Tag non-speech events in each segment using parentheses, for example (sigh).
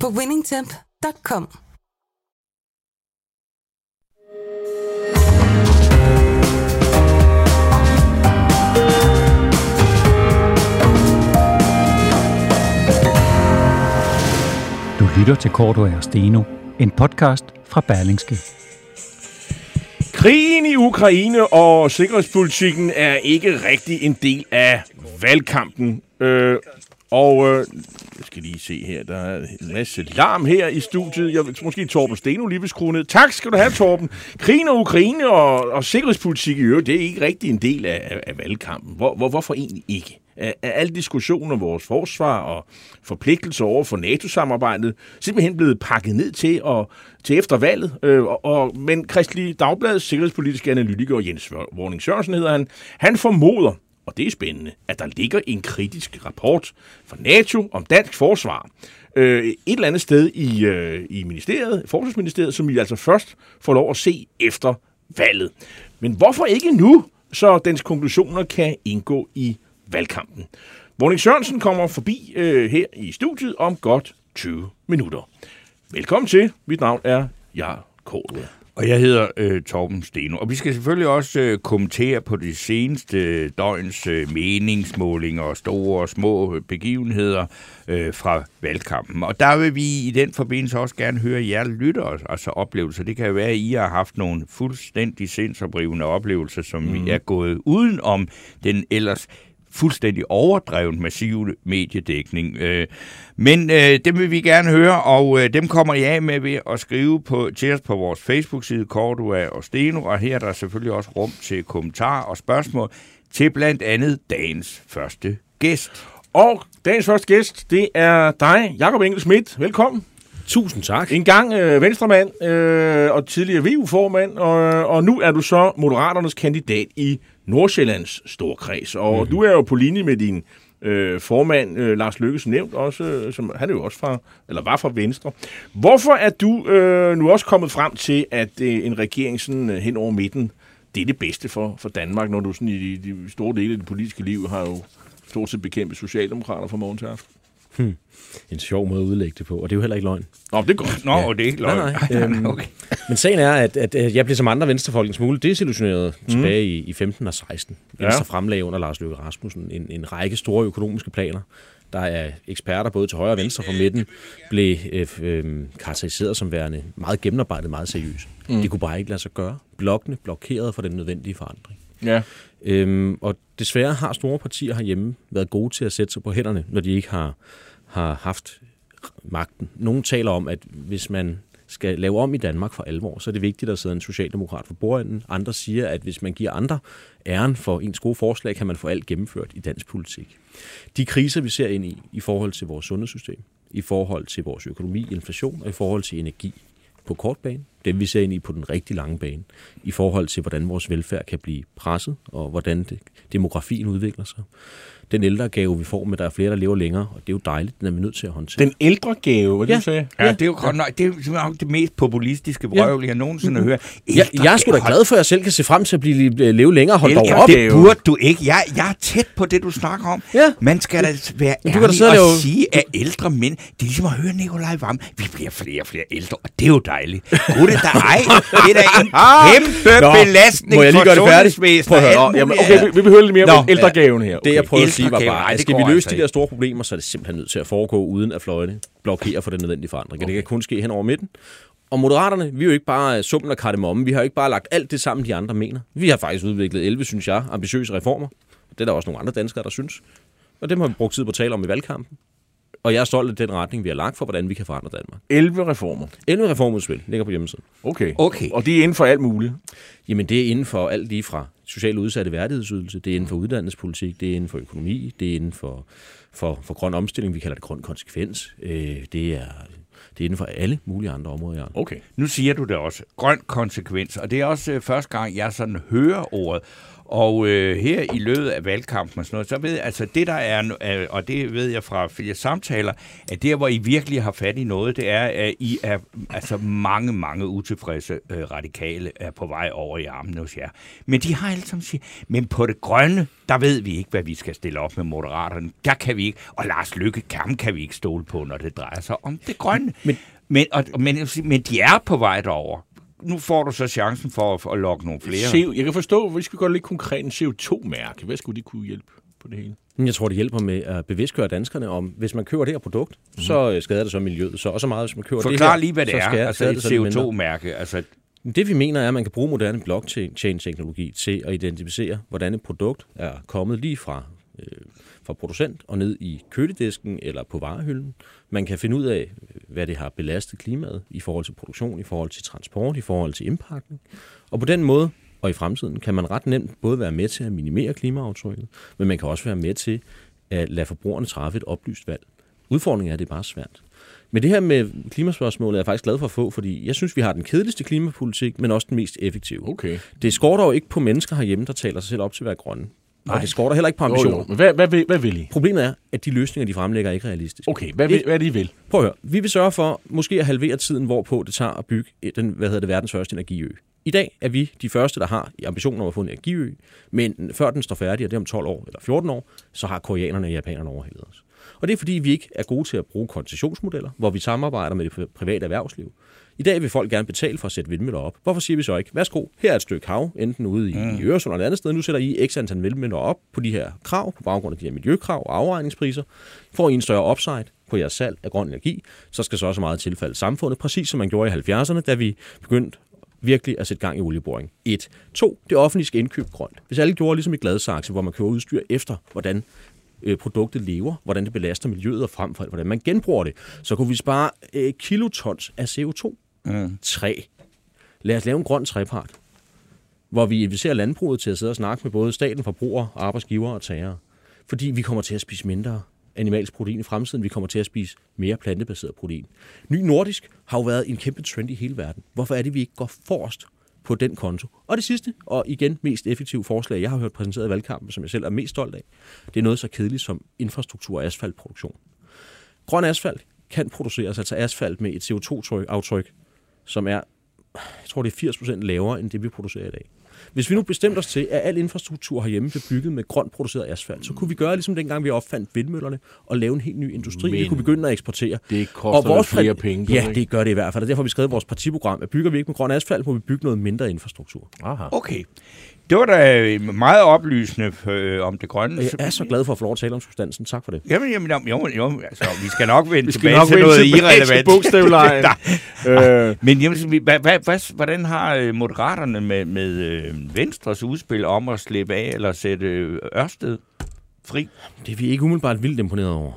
på winningtemp.com. Du lytter til Korto og Steno, en podcast fra Berlingske. Krigen i Ukraine og sikkerhedspolitikken er ikke rigtig en del af valgkampen. Øh, og øh, jeg skal lige se her, der er en masse larm her i studiet. Jeg vil måske Torben Steno lige vil skrue ned. Tak skal du have, Torben. Krigen og Ukraine og, og sikkerhedspolitik i øvrigt, det er ikke rigtig en del af, af, valgkampen. Hvor, hvor, hvorfor egentlig ikke? Er, er al diskussion om vores forsvar og forpligtelser over for NATO-samarbejdet simpelthen blevet pakket ned til, og, til efter valget. Øh, og, og, men Kristelig Dagbladets sikkerhedspolitiske analytiker Jens Vorning Sørensen hedder han, han formoder, og det er spændende, at der ligger en kritisk rapport fra NATO om dansk forsvar. Øh, et eller andet sted i, øh, i ministeriet, Forsvarsministeriet, som vi altså først får lov at se efter valget. Men hvorfor ikke nu, så dens konklusioner kan indgå i valgkampen? Morning Sørensen kommer forbi øh, her i studiet om godt 20 minutter. Velkommen til. Mit navn er Jarl Kåre. Og jeg hedder øh, Torben Steno. Og vi skal selvfølgelig også øh, kommentere på de seneste døgns øh, meningsmålinger og store og små begivenheder øh, fra valgkampen. Og der vil vi i den forbindelse også gerne høre jer lyttere, altså oplevelser. Det kan jo være, at I har haft nogle fuldstændig sindsoprivende oplevelser, som mm. er gået uden om den ellers fuldstændig overdrevet massiv mediedækning. Øh, men øh, dem vil vi gerne høre, og øh, dem kommer I af med ved at skrive på, til os på vores Facebook-side, Cordua og Steno, og her er der selvfølgelig også rum til kommentarer og spørgsmål til blandt andet dagens første gæst. Og dagens første gæst, det er dig, Jakob Engel Schmidt. Velkommen. Tusind tak. En gang øh, venstremand øh, og tidligere VU-formand, og, og nu er du så Moderaternes kandidat i Nordsjællands storkreds. Og mm. du er jo på linje med din øh, formand, øh, Lars Lykke, som nævnt også, øh, som, han er jo også fra, eller var fra Venstre. Hvorfor er du øh, nu også kommet frem til, at øh, en regering sådan, øh, hen over midten, det er det bedste for, for Danmark, når du sådan i de, de store dele af det politiske liv har jo stort set bekæmpet socialdemokrater fra morgen til aften? Hmm. En sjov måde at udlægge det på, og det er jo heller ikke løgn. Nå, det er godt. Nå, ja. det er ikke løgn. Nej, nej. (laughs) øhm, okay. Men sagen er, at, at jeg blev som andre venstrefolk en smule desillusioneret mm. tilbage i, i 15 og 16. Venstre ja. fremlagde under Lars Løkke Rasmussen en, en række store økonomiske planer. Der er eksperter både til højre og venstre fra midten, blev øh, øh, karakteriseret som værende meget gennemarbejdet, meget seriøst. Mm. Det kunne bare ikke lade sig gøre. Blokkene blokerede for den nødvendige forandring. Ja. Øhm, og desværre har store partier herhjemme været gode til at sætte sig på hænderne, når de ikke har har haft magten. Nogle taler om, at hvis man skal lave om i Danmark for alvor, så er det vigtigt at sidde en socialdemokrat for bordenden. Andre siger, at hvis man giver andre æren for ens gode forslag, kan man få alt gennemført i dansk politik. De kriser, vi ser ind i, i forhold til vores sundhedssystem, i forhold til vores økonomi, inflation og i forhold til energi på kort bane, dem vi ser ind i på den rigtig lange bane, i forhold til, hvordan vores velfærd kan blive presset, og hvordan det, demografien udvikler sig den ældre gave, vi får med, der er flere, der lever længere, og det er jo dejligt, den er vi nødt til at håndtere. Den ældre gave, hvad ja. du sagde? Ja, det er jo godt nok, det er det mest populistiske brøvl, ja. jeg nogensinde har hørt. Jeg, jeg er sgu da glad for, at jeg selv kan se frem til at blive leve længere. Hold dog op. Det burde du ikke. Jeg, jeg er tæt på det, du snakker om. Ja. Man skal da være du kan da og lave... sige, at ældre mænd, det er ligesom at høre Nikolaj Vam, vi bliver flere og flere ældre, og det er jo dejligt. Gud, det er (laughs) ej. Det er da en kæmpe Nå, belastning må jeg lige gøre det færdigt? Prøv at høre. Jamen, okay, vi, vi høre lidt mere om ældregaven her. Det, jeg prøver sige, var bare, skal vi løse altså de der store problemer, så er det simpelthen nødt til at foregå uden at fløjene blokerer for den nødvendige forandring. Okay. Det kan kun ske hen over midten. Og Moderaterne, vi er jo ikke bare summen af kardemomme. Vi har jo ikke bare lagt alt det sammen, de andre mener. Vi har faktisk udviklet 11, synes jeg, ambitiøse reformer. Det er der også nogle andre danskere, der synes. Og dem har vi brugt tid på at tale om i valgkampen. Og jeg er stolt af den retning, vi har lagt for, hvordan vi kan forandre Danmark. 11 reformer? 11 reformudspil ligger på hjemmesiden. Okay. okay. Og det er inden for alt muligt? Jamen, det er inden for alt lige fra socialt udsatte værdighedsydelse, det er inden for uddannelsespolitik, det er inden for økonomi, det er inden for, for, for grøn omstilling, vi kalder det grøn konsekvens. Øh, det er Det er inden for alle mulige andre områder, Jørgen. Okay. Nu siger du det også. Grøn konsekvens. Og det er også øh, første gang, jeg sådan hører ordet. Og øh, her i løbet af valgkampen og sådan noget, så ved jeg, altså det der er, øh, og det ved jeg fra flere samtaler, at der, hvor I virkelig har fat i noget, det er, at I er altså mange, mange utilfredse øh, radikale er på vej over i armen hos jer. Men de har alle sammen siger, men på det grønne, der ved vi ikke, hvad vi skal stille op med moderaterne. Der kan vi ikke, og Lars Lykke Kam kan vi ikke stole på, når det drejer sig om det grønne. Men, men, og, men, men de er på vej derover nu får du så chancen for at, at lokke nogle flere. CO, jeg kan forstå, hvis vi går lidt konkret, en CO2-mærke. Hvad skulle det kunne hjælpe på det hele? Jeg tror, det hjælper med at bevidstgøre danskerne om, hvis man køber det her produkt, mm. så øh, skader det så miljøet. Så også meget, hvis man køber Forklar det her. lige, hvad det så er, skader, altså et det så lidt mindre. CO2-mærke. Altså, Det vi mener er, at man kan bruge moderne blockchain-teknologi til at identificere, hvordan et produkt er kommet lige fra, øh, fra producent og ned i køledisken eller på varehylden. Man kan finde ud af, hvad det har belastet klimaet i forhold til produktion, i forhold til transport, i forhold til indpakning. Og på den måde, og i fremtiden, kan man ret nemt både være med til at minimere klimaaftrykket, men man kan også være med til at lade forbrugerne træffe et oplyst valg. Udfordringen er, at det er bare svært. Men det her med klimaspørgsmålet er jeg faktisk glad for at få, fordi jeg synes, vi har den kedeligste klimapolitik, men også den mest effektive. Okay. Det skorter jo ikke på mennesker herhjemme, der taler sig selv op til at være grønne. Nej. Og det skorter heller ikke på Jo, ambitioner. jo. Men hvad, hvad, vil, hvad vil I? Problemet er, at de løsninger, de fremlægger, er ikke realistiske. Okay, hvad, vil, hvad er det, I vil? Prøv at høre. Vi vil sørge for måske at halvere tiden, hvorpå det tager at bygge den, hvad hedder det, verdens første energiø. I dag er vi de første, der har ambitionen om at få en energiø, men før den står færdig, og det er om 12 år eller 14 år, så har koreanerne og japanerne overhældet os. Og det er fordi, vi ikke er gode til at bruge koncessionsmodeller, hvor vi samarbejder med det pri- private erhvervsliv. I dag vil folk gerne betale for at sætte vindmøller op. Hvorfor siger vi så ikke, værsgo, her er et stykke hav, enten ude i, mm. i Øresund eller et andet sted, nu sætter I x antal vindmøller op på de her krav, på baggrund af de her miljøkrav og afregningspriser, får I en større upside på jeres salg af grøn energi, så skal så også meget tilfælde samfundet, præcis som man gjorde i 70'erne, da vi begyndte virkelig at sætte gang i olieboring. 1. 2. Det offentlige skal indkøbe grønt. Hvis alle gjorde ligesom i Gladsaxe, hvor man køber udstyr efter, hvordan øh, produktet lever, hvordan det belaster miljøet og frem for alt, hvordan man genbruger det, så kunne vi spare øh, kilotons af CO2. Mm. 3. Lad os lave en grøn trepart, hvor vi inviterer landbruget til at sidde og snakke med både staten, forbrugere, arbejdsgiver og tager. Fordi vi kommer til at spise mindre animalsk protein i fremtiden. Vi kommer til at spise mere plantebaseret protein. Ny Nordisk har jo været en kæmpe trend i hele verden. Hvorfor er det, vi ikke går forrest på den konto? Og det sidste, og igen mest effektive forslag, jeg har hørt præsenteret i valgkampen, som jeg selv er mest stolt af, det er noget så kedeligt som infrastruktur og asfaltproduktion. Grøn asfalt kan produceres, altså asfalt med et CO2-aftryk, som er, jeg tror det er 80% lavere end det, vi producerer i dag. Hvis vi nu bestemte os til, at al infrastruktur herhjemme blev bygget med grønt produceret asfalt, så kunne vi gøre ligesom dengang, vi opfandt vindmøllerne, og lave en helt ny industri, vi Men kunne begynde at eksportere. Det koster vores vel flere penge, Ja, det gør det i hvert fald. Og derfor har vi skrevet vores partiprogram, at bygger vi ikke med grøn asfalt, må vi bygge noget mindre infrastruktur. Aha. Okay. Det var da meget oplysende øh, om det grønne. Jeg er så glad for at få lov at tale om substansen. Tak for det. Jamen, jamen, jamen, jo, jo, altså, vi skal nok vende skal tilbage nok til noget til irrelevant. bogstavlejen. (laughs) øh, Men jamen, hvad, hvad, hvad, hvordan har øh, Moderaterne med, med øh, Venstres udspil om at slippe af eller sætte øh, Ørsted fri? Det er vi ikke umiddelbart vildt imponeret over.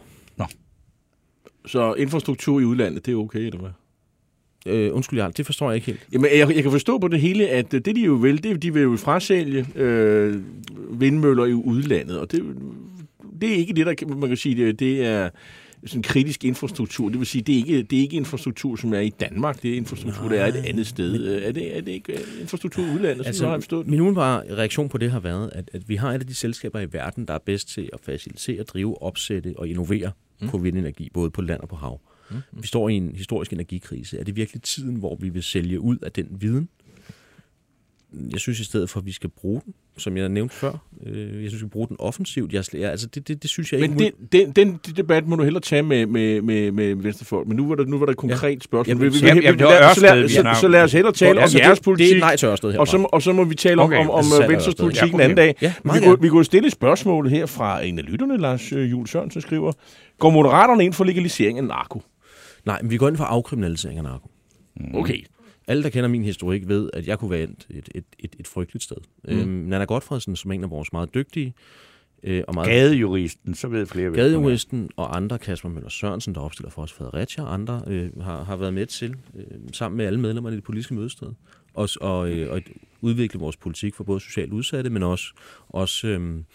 så infrastruktur i udlandet, det er okay, eller hvad? Øh, undskyld, Jarl, det forstår jeg ikke helt. Jamen, jeg, jeg kan forstå på det hele, at det de jo vil, det er, de vil jo frasælge øh, vindmøller i udlandet, og det, det er ikke det, der man kan sige, det, det er sådan kritisk infrastruktur. Det vil sige, det er ikke, det er ikke infrastruktur, som er i Danmark, det er infrastruktur, der er et andet sted. Men, er, det, er det ikke øh, infrastruktur i udlandet, altså, har jeg forstået? min umiddelbare reaktion på det har været, at, at vi har et af de selskaber i verden, der er bedst til at facilitere, drive, opsætte og innovere mm. på vindenergi, både på land og på hav. Mm. Vi står i en historisk energikrise. Er det virkelig tiden, hvor vi vil sælge ud af den viden? Jeg synes i stedet for, at vi skal bruge den, som jeg nævnte før. Øh, Jeg synes, vi skal bruge den offensivt. Jeg, altså, det, det, det synes jeg Men ikke... det, den, den de debat må du hellere tage med, med, med, med Venstrefolk. Men nu var der, nu var der et konkret spørgsmål. Jamen, Vi- vi- Jamen, vi- jamen, det var så, lad, så, så lad os hellere tale om Altså, det- jeres Det politik. er et nej til Ørsted herfra. Og så, og så må vi tale om, Okay, om, om altså, er der Venstres politik Ja, en anden dag. Ja, vi, kunne, vi kunne stille et spørgsmål her fra en af lytterne, Lars øh, Jules Sørensen skriver. Går Moderaterne ind for legalisering af narko? Nej, men vi går ind for afkriminalisering af narko. Okay. Alle, der kender min historik, ved, at jeg kunne være endt et, et, et, et frygteligt sted. Mm. Øhm, Nana Godfredsen, som er en af vores meget dygtige øh, og meget Gadejuristen, så ved flere. er. gadejuristen, og andre, Kasper Møller Sørensen, der opstiller for os Fredericia, og andre øh, har, har været med til, øh, sammen med alle medlemmerne i det politiske mødested, og, og, øh, og et udvikle vores politik for både socialt udsatte, men også, også øhm,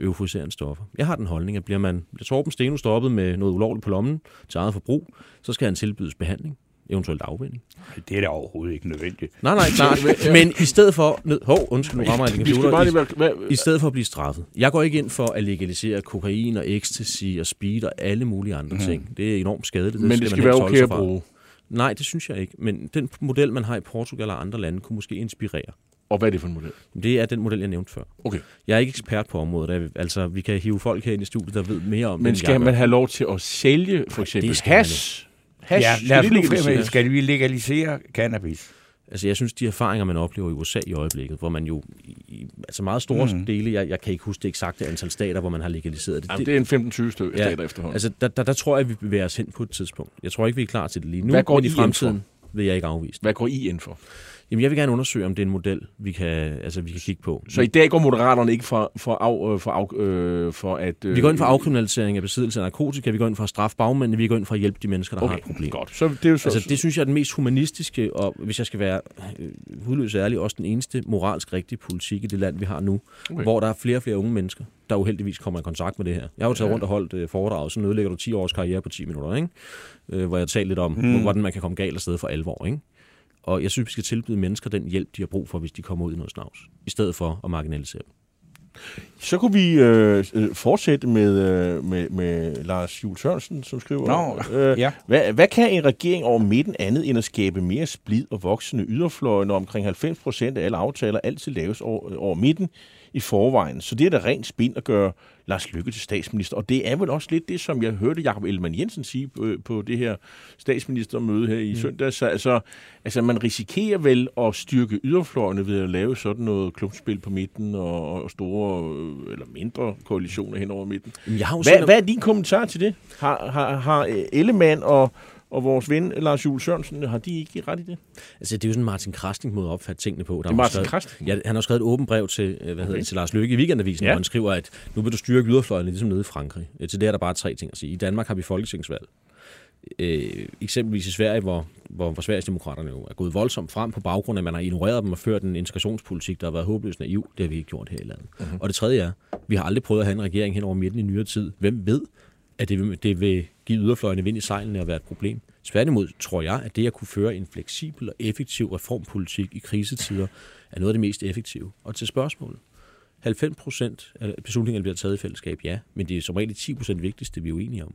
euforiserende stoffer. Jeg har den holdning, at bliver man bliver Torben Steno stoppet med noget ulovligt på lommen til eget forbrug, så skal han tilbydes behandling, eventuelt afvinding. Det er da overhovedet ikke nødvendigt. Nej, nej, klart. (laughs) Men i stedet for... Hov, undskyld, nu rammer jeg skal computer. I- i stedet for at blive straffet. Jeg går ikke ind for at legalisere kokain og ecstasy og speed og alle mulige andre mm. ting. Det er enormt skadeligt. men det man skal helst være okay at bruge. Nej, det synes jeg ikke. Men den model, man har i Portugal og andre lande, kunne måske inspirere. Og hvad er det for en model? Det er den model, jeg nævnte før. Okay. Jeg er ikke ekspert på området. Altså, vi kan hive folk herinde i studiet, der ved mere om det, Men skal man gør. have lov til at sælge for eksempel det skal man hash? Hash? Ja, lad os nu fremme, skal vi legalisere cannabis? Altså, jeg synes, de erfaringer, man oplever i USA i øjeblikket, hvor man jo i, altså meget store mm. dele, jeg, jeg kan ikke huske det eksakte antal stater, hvor man har legaliseret det. Jamen, det er en 15-20 stykker stater efterhånden. Altså, der, der, der tror jeg, vi bevæger os hen på et tidspunkt. Jeg tror ikke, vi er klar til det lige nu, Hvad går men I i ind fremtiden vil jeg ikke afvise. Hvad går I ind for? Jamen, jeg vil gerne undersøge, om det er en model, vi kan, altså, vi kan kigge på. Så i dag går Moderaterne ikke for, for, af, øh, for, af, øh, for at... Øh, vi går ind for afkriminalisering af besiddelse af narkotika, vi går ind for at straffe bagmændene, vi går ind for at hjælpe de mennesker, der Okay, har et problem. godt. Så det er jo så... Altså, det synes jeg er den mest humanistiske, og hvis jeg skal være øh, hudløs ærlig, også den eneste moralsk rigtige politik i det land, vi har nu, Okay. hvor der er flere og flere unge mennesker, der uheldigvis kommer i kontakt med det her. Jeg har jo taget rundt og holdt øh, foredrag, så ødelægger du 10 års karriere på 10 minutter, ikke? Øh, hvor jeg talte lidt om, mm. hvordan man kan komme galt afsted for alvor. Ikke? Og jeg synes, vi skal tilbyde mennesker den hjælp, de har brug for, hvis de kommer ud i noget snavs, i stedet for at marginalisere dem. Så kunne vi øh, øh, fortsætte med, øh, med, med Lars Juhl Sørensen, som skriver... Nå, øh, ja. hvad, hvad kan en regering over midten andet end at skabe mere splid og voksende yderfløje, når omkring 90 procent af alle aftaler altid laves over, over midten i forvejen? Så det er da rent spin at gøre Lars Lykke til statsminister. Og det er vel også lidt det, som jeg hørte Jakob Ellemann Jensen sige på, på det her statsministermøde her i mm. søndag. Så altså, altså, man risikerer vel at styrke yderfløjene ved at lave sådan noget klubspil på midten og, og store øh, eller mindre koalitioner hen over midten. Jeg har jo Hvad, selv- hvad er din kommentar til det? Har, har, har øh, Ellemann og, og vores ven Lars Juhl Sørensen, har de ikke ret i det? Altså, det er jo sådan Martin Krasnik måde at opfatte tingene på. Der Det er Martin skrevet? Ja, han har skrevet et åbent brev til, øh, hvad hedder Okay. det, til Lars Løkke i Weekendavisen, Ja. hvor han skriver, at nu vil du styrke yderfløjene, ligesom nede i Frankrig. Øh, Til det er der bare tre ting at sige. I Danmark har vi folketingsvalg. Øh, eksempelvis i Sverige, hvor, hvor, hvor Sverigesdemokraterne jo er gået voldsomt frem på baggrund af, at man har ignoreret dem og ført en integrationspolitik, der har været håbløst naiv. Det har vi ikke gjort her i landet. Mhm. Uh-huh. Og det tredje er, vi har aldrig prøvet at have en regering hen over midten i nyere tid. Hvem ved, at det vil, det vil give yderfløjene vind i sejlene og være et problem. Tværtimod tror jeg, at det at kunne føre en fleksibel og effektiv reformpolitik i krisetider, er noget af det mest effektive. Og til spørgsmålet. 90 procent af beslutningerne bliver taget i fællesskab, ja, men det er som regel 10 procent vigtigste, vi er uenige om.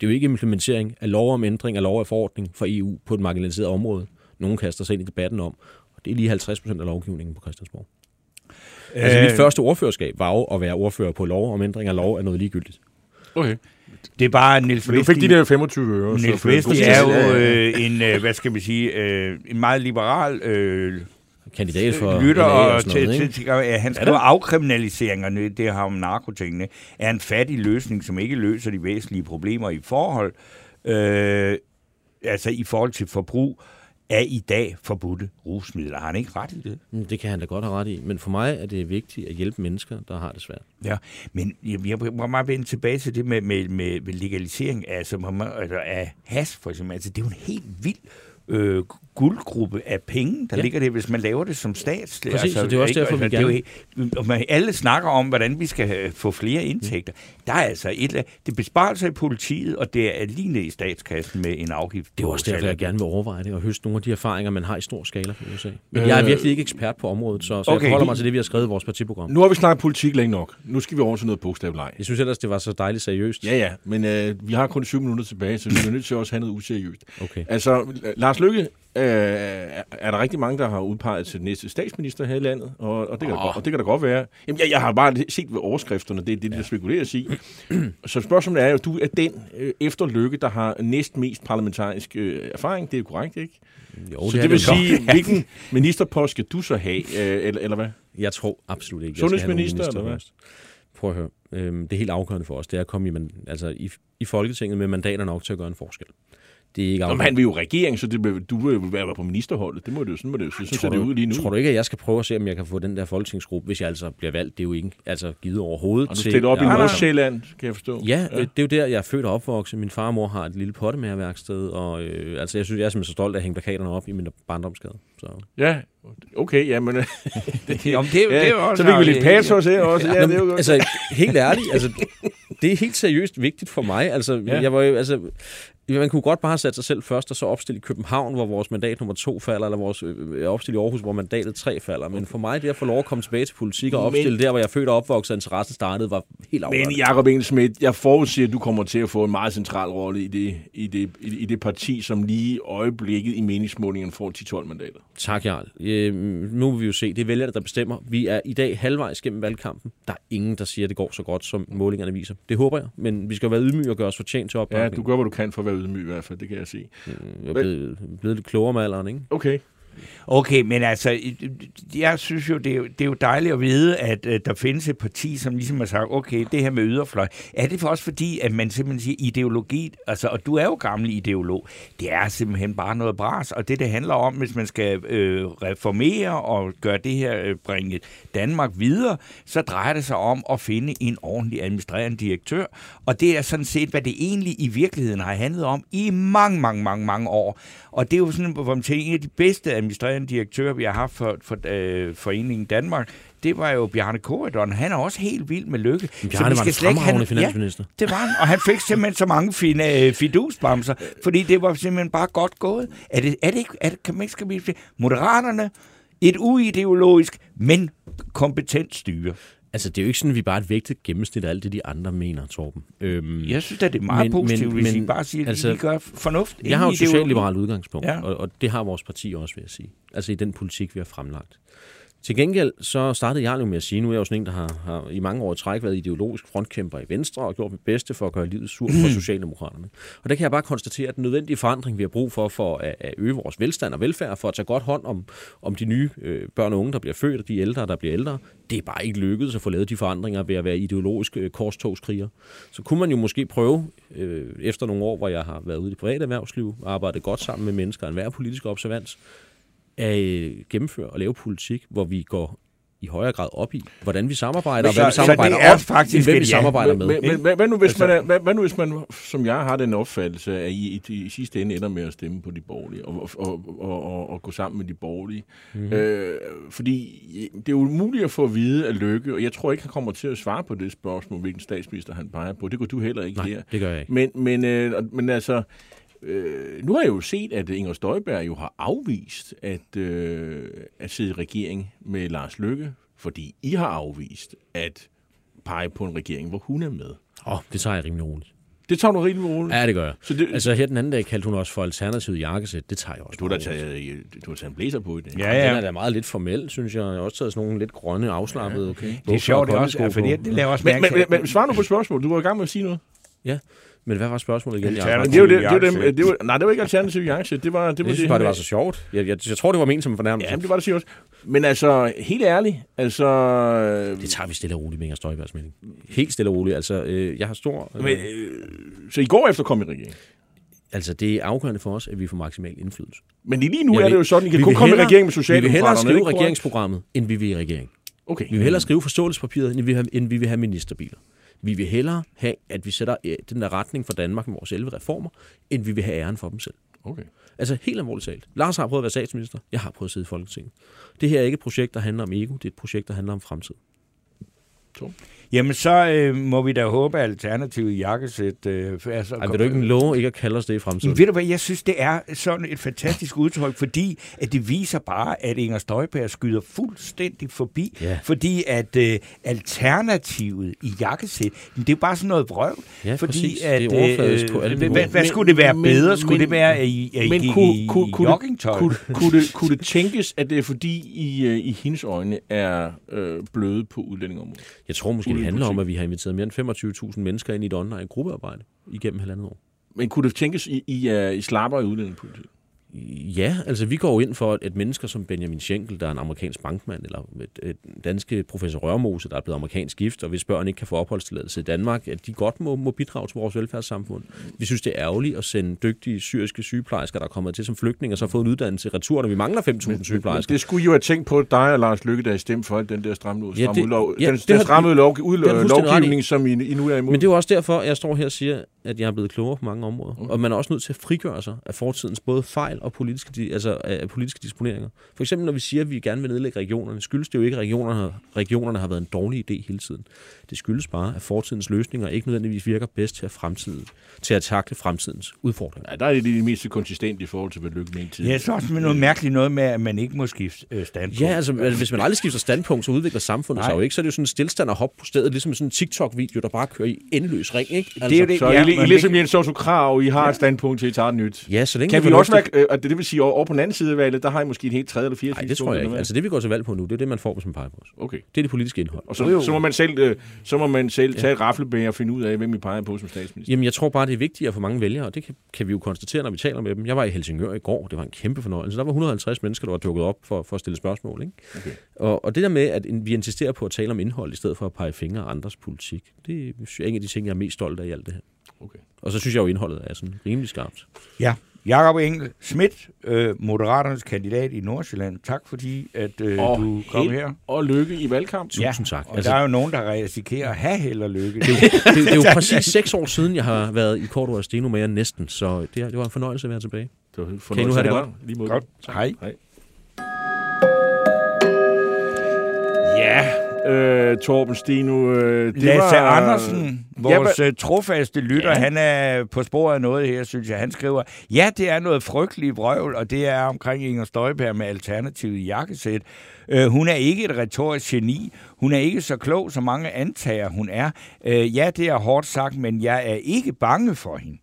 Det er jo ikke implementering af lov om ændring af lov af forordning for EU på et marginaliseret område. Nogen kaster sig ind i debatten om, og det er lige 50 procent af lovgivningen på Christiansborg. Altså mit første ordførerskab var jo at være ordfører på lov om ændring af lov er noget ligegyldigt. Okay. Det er bare Niels Men du fik de der 25 øre. så Niels Vesti er jo Ja, ja. øh, en, øh, hvad skal man sige, øh, en meget liberal øh, Kandidat for lytter LA og sådan noget, til, til, til, at han skriver afkriminaliseringerne, det har om narkotingene, er en fattig løsning, som ikke løser de væsentlige problemer i forhold, øh, altså i forhold til forbrug af i dag forbudte rusmidler. Har han ikke ret i det? Mm, Det kan han da godt have ret i. Men for mig er det vigtigt at hjælpe mennesker, der har det svært. Ja, men jeg, må meget vende tilbage til det med, med, med, legalisering altså, altså, af has, for eksempel. Altså, det er jo en helt vild øh, guldgruppe af penge, der ja. Ligger der, hvis man laver det som stats. Præcis, og det er også derfor, vi det er jo alle snakker om, hvordan vi skal øh, få flere indtægter. Der er altså et, det er besparelser i politiet, og det er lige ned i statskassen med en afgift. Det er også derfor, jeg gerne vil overveje det og høste nogle af de erfaringer, man har i stor skala fra USA. Men jeg er virkelig ikke ekspert på området, så, så okay. Jeg forholder mig til det, vi har skrevet i vores partiprogram. Nu har vi snakket politik længe nok. Nu skal vi over til noget bogstavleg. Jeg synes ellers, det var så dejligt seriøst. Ja, ja, men øh, vi har kun syv minutter tilbage, så vi er nødt til også at have noget useriøst. Okay. Altså, Lars Lykke, øh, er er der rigtig mange, der har udpeget til næste statsminister her i landet, og, og, det, kan oh. og det kan da godt være. Jamen, jeg, jeg har bare set ved overskrifterne, det er det, der spekuleres i. (clears throat) så spørgsmålet er jo, du er den øh, efter Lykke, der har næst mest parlamentarisk øh, erfaring, det er jo korrekt, ikke? Jo, så er det vil jo godt. sige, (laughs) hvilken ministerpost skal du så have, øh, eller, eller hvad? Jeg tror absolut ikke, jeg skal have Sundhedsminister, eller hvad? Prøv at høre. Øhm, det er helt afgørende for os, det er at komme i, man, altså i, i Folketinget med mandater nok til at gøre en forskel. Det er ikke Nå, men han vil jo regering, så det, vil- du vil jo være på ministerholdet. Det må det jo sådan, må det jo sådan ser det ud lige nu. Tror du ikke, at jeg skal prøve at se, om jeg kan få den der folketingsgruppe, hvis jeg altså bliver valgt? Det er jo ikke altså, givet overhovedet Og du stiller op i Ja, nej, nej. Nordsjælland, kan jeg forstå. Ja, ja, det er jo der, jeg er født og opvokset. Min far og mor har et lille pottemagerværksted, og øh, altså, jeg synes, jeg er simpelthen så stolt af at hænge plakaterne op i min barndomsgade. Så. Ja, okay, ja, men... Jo, (laughs) men det, jo- det er jo ja, også... så fik vi lidt patos her også. Ja, Nå, det er jo godt. altså, helt ærligt, altså, det er helt seriøst vigtigt for mig. Altså, Ja. ja. jeg var jo, altså, man kunne godt bare have sat sig selv først, og så opstille i København, hvor vores mandat nummer to falder, eller vores øh, opstille i Aarhus, hvor mandatet tre falder. Men for mig, det at få lov at komme tilbage til politik og Men- opstille der, hvor jeg født og opvokset, og interessen startede, var helt afgørende. Men Jacob Engelsmidt, jeg forudser, at du kommer til at få en meget central rolle i det, i det, i det, parti, som lige i øjeblikket i meningsmålingen får 10-12 mandater. Tak, Jarl. Øh, nu vil vi jo se. Det er vælgerne, der bestemmer. Vi er i dag halvvejs gennem valgkampen. Der er ingen, der siger, at det går så godt, som målingerne viser. Det håber jeg, men vi skal være ydmyge og gøre os fortjent til Ja, opbakning. du gør, hvad du kan for at være ydmyg i hvert fald, det kan jeg sige. Jeg er blevet, blevet lidt klogere med alderen, ikke? Okay. Okay, men altså, jeg synes jo, det er jo, det er jo dejligt at vide, at øh, der findes et parti, som ligesom har sagt, okay, det her med yderfløj, er det for også fordi, at man simpelthen siger ideologi, altså, og du er jo gammel ideolog, det er simpelthen bare noget bras, og det, det handler om, hvis man skal øh, reformere og gøre det her, øh, bringe Danmark videre, så drejer det sig om at finde en ordentlig administrerende direktør, og det er sådan set, hvad det egentlig i virkeligheden har handlet om i mange, mange, mange, mange år. Og det er jo sådan, hvor man tænker, en af de bedste administrerende direktører, vi har haft for, for øh, Foreningen Danmark, det var jo Bjarne Korydon. Han er også helt vild med lykke. Så Bjarne vi var skal en ikke have- fremragende finansminister. Ja, det var han. Og han fik simpelthen så mange fine øh, fidusbamser, fordi det var simpelthen bare godt gået. Er det, er det ikke, er det, kan man ikke skal vi, Moderaterne, et uideologisk, men kompetent styre. Altså, det er jo ikke sådan, at vi bare er et vægtet gennemsnit af alt det, de andre mener, Torben. Øhm, Jeg synes at det er meget Men- positivt, men- hvis I men, bare siger, at altså, vi gør fornuft. Jeg har jo et socialliberalt udgangspunkt, ja. og, og det har vores parti også, vil jeg sige. Altså i den politik, vi har fremlagt. Til gengæld så startede jeg jo med at sige, nu er jeg jo sådan en, der har, har i mange år i træk været ideologisk frontkæmper i Venstre og gjort mit bedste for at gøre livet surt for Socialdemokraterne. Og der kan jeg bare konstatere, at den nødvendige forandring, vi har brug for, for at, at øge vores velstand og velfærd, for at tage godt hånd om, om de nye øh, børn og unge, der bliver født, og de ældre, der bliver ældre, det er bare ikke lykkedes at få lavet de forandringer ved at være ideologisk øh, korstogskriger. Så kunne man jo måske prøve, øh, efter nogle år, hvor jeg har været ude i det private erhvervsliv, og arbejdet godt sammen med mennesker af enhver politisk observans, at øh, gennemføre og lave politik, hvor vi går i højere grad op i, hvordan vi samarbejder, og Så- hvad vi så det samarbejder er om, faktisk hvem vi ja. samarbejder Men, med. men, men, hvad, hvad, nu, hvis Altså- man er, hvad, hvad nu hvis man, som jeg har den opfattelse, at I, I, i sidste ende ender med at stemme på de borgerlige, og, og, og, og, og gå sammen med de borgerlige? Mhm. Mm-hmm. Øh, fordi det er umuligt at få at vide af Lykke, og jeg tror ikke, han kommer til at svare på det spørgsmål, hvilken statsminister han peger på. Det kunne du heller ikke Nej, her. det gør jeg ikke. Men, men, øh, og- men altså, øh, nu har jeg jo set, at Inger Støjberg jo har afvist at, øh, at sidde i regering med Lars Lykke, fordi I har afvist at pege på en regering, hvor hun er med. Åh, oh, det tager jeg rimelig roligt. Det tager du rigtig roligt. Ja, det gør jeg. Så det, Altså her den anden dag kaldte hun også for alternativet jakkesæt. Det tager jeg også du har taget, du har taget en blæser på i dag. Ja, Den ja. er da meget lidt formel, synes jeg. Jeg har også taget sådan nogle lidt grønne, afslappede ja, okay. Det er sjovt, det er også, fordi det laver også Men, mærke men, men, men svar nu på spørgsmålet. Du var i gang med at sige noget. Ja, men hvad var spørgsmålet igen? Men det jo det, det, var dem, jakkesæt. det var, nej, det var ikke alternativ jakkesæt. Det var, det var jeg synes bare, det var så sjovt. Jeg, jeg, jeg tror, det var ment som fornærmelse. Ja, det var det siger også. Men altså, helt ærligt, altså... Det tager vi stille og roligt med Inger Støjbergs mening. Helt stille og roligt. Altså, øh, jeg har stor... Øh, Men, øh, så I går efter kom i regering. altså, det er afgørende for os, at vi får maksimal indflydelse. Men lige nu Jeg er det jo sådan, I kan vi kun komme i hellere- regering med Vi vil Socialdemokraterne. hellere er det skrive regeringsprogrammet, end vi vil i regering. Okay. Vi vil hellere skrive forståelsespapiret, end vi vil have, end vi vil have ministerbiler. Vi vil hellere have, at vi sætter øh, den der retning for Danmark med vores 11 reformer, end vi vil have æren for dem selv. Okay. Altså helt alvorligt talt. Lars har prøvet at være statsminister. Jeg har prøvet at sidde i Folketinget. Det her er ikke et projekt, der handler om ego. Det er et projekt, der handler om fremtid. Jamen, så øh, må vi da håbe, at alternativet i jakkesæt... Øh, altså, Ej, vil du ikke love ikke at kalde os det i fremtiden? Men ved du hvad, jeg synes, det er sådan et fantastisk (laughs) udtryk, fordi at det viser bare, at Inger Støjberg skyder fuldstændig forbi. Ja. Fordi at øh, alternativet i jakkesæt, det er jo bare sådan noget vrøvl. Ja, fordi præcis. at, Det er overfladisk på alle hvad, hvad, hvad skulle det være Men- bedre? Skulle men- det være i, i, Men i, kunne, i, kunne, i kunne, joggingtøj? kunne, kunne, det, kunne det (laughs) tænkes, at det er fordi, I, øh, i hendes øjne er øh, bløde på udlændingområdet? Jeg tror måske, det handler om, at vi har inviteret mere end 25.000 mennesker ind i et online gruppearbejde igennem halvandet år. Men kunne det tænkes, I, I, er, I slapper i udlændingepolitik? Ja, altså vi går ind for, at mennesker som Benjamin Schenkel, der er en amerikansk bankmand, eller et, et danske professor Rørmose, der er blevet amerikansk gift, og hvis børn ikke kan få opholdstilladelse i Danmark, at de godt må, må bidrage til vores velfærdssamfund. Vi synes, det er ærgerligt at sende dygtige syriske sygeplejersker, der er kommet til som flygtninge, og så har fået en uddannelse i retur, når vi mangler 5.000 sygeplejersker. Det skulle I jo have tænkt på dig og Lars Lykke, der er stemt for den der stramme, Ja, det- udlov, ja, den, det den stramme lov, har i. lovgivning, som I, I nu er imod. Men det er jo også derfor, jeg står her og siger, at jeg er blevet klogere på mange områder. Mm. Og man er også nødt til at frigøre sig af fortidens både fejl og politiske, altså af politiske disponeringer. For eksempel når vi siger, at vi gerne vil nedlægge regionerne, skyldes det jo ikke, at regionerne, regionerne har været en dårlig idé hele tiden. Det skyldes bare, at fortidens løsninger ikke nødvendigvis virker bedst til at, fremtiden, til at takle fremtidens udfordringer. Ja, der er det det mest konsistent i forhold til, hvad Lykke mente tidligere. Ja, så også med noget mærkeligt noget med, at man ikke må skifte øh, standpunkt. Ja, altså altså, hvis man aldrig skifter standpunkt, så udvikler samfundet Nej. sig jo ikke. Så er det jo sådan en stillstand og hop på stedet, ligesom sådan en TikTok-video, der bare kører i endeløs ring, ikke? Altså, Det er jo det, Så ja, I, I men ligesom det- Jens Otto Krav, I har et standpunkt til, I tager nyt. Ja, så længe Kan det er vi også være, øh, at det, det vil sige, over, over på den anden side af valget, der har I måske et helt tredje eller fjerde Nej, det tror jeg ikke. Altså det, vi går til valg på nu, det er det, man får, hvis man peger på os. Okay. Det er det politiske indhold. Og så, så må man selv, øh, så må man selv tage et raflebæger og finde ud af, hvem I peger på som statsminister. Jamen, jeg tror bare, det er vigtigt at få mange vælgere, og det kan, kan vi jo konstatere, når vi taler med dem. Jeg var i Helsingør i går, det var en kæmpe fornøjelse. Der var 150 mennesker, der var dukket op for, for at stille spørgsmål. Ikke? Okay. Og, og det der med, at vi insisterer på at tale om indhold, i stedet for at pege fingre af andres politik, det er en af de ting, jeg er mest stolt af i alt det her. Okay. Og så synes jeg jo, indholdet er sådan rimelig skarpt. Ja. Jakob Engel Schmidt, øh, Moderaternes kandidat i Nordsjælland. Tak fordi, at øh, Og du kom her. Og lykke i valgkamp. Tusind tak. Og Altså- der er jo nogen, der risikerer at have held og lykke. Det, det, det er jo (laughs) præcis seks år siden, jeg har været i Korto og Steno med jer næsten, så det, det var en fornøjelse at være tilbage. Det var en Kan I nu have det fornøjelse, godt? Lige måde. Godt. Hej. Hej. Øh, Torben Steno, øh, det Lasse var... Andersen, vores ja, trofaste lytter, ja. han er på sporet af noget her, synes jeg. Han skriver, ja, det er noget frygteligt vrøvl, og det er omkring Inger Støjberg med alternativet jakkesæt. Øh, hun er ikke et retorisk geni. Hun er ikke så klog, som mange antager, hun er. Øh, ja, det er hårdt sagt, men jeg er ikke bange for hende.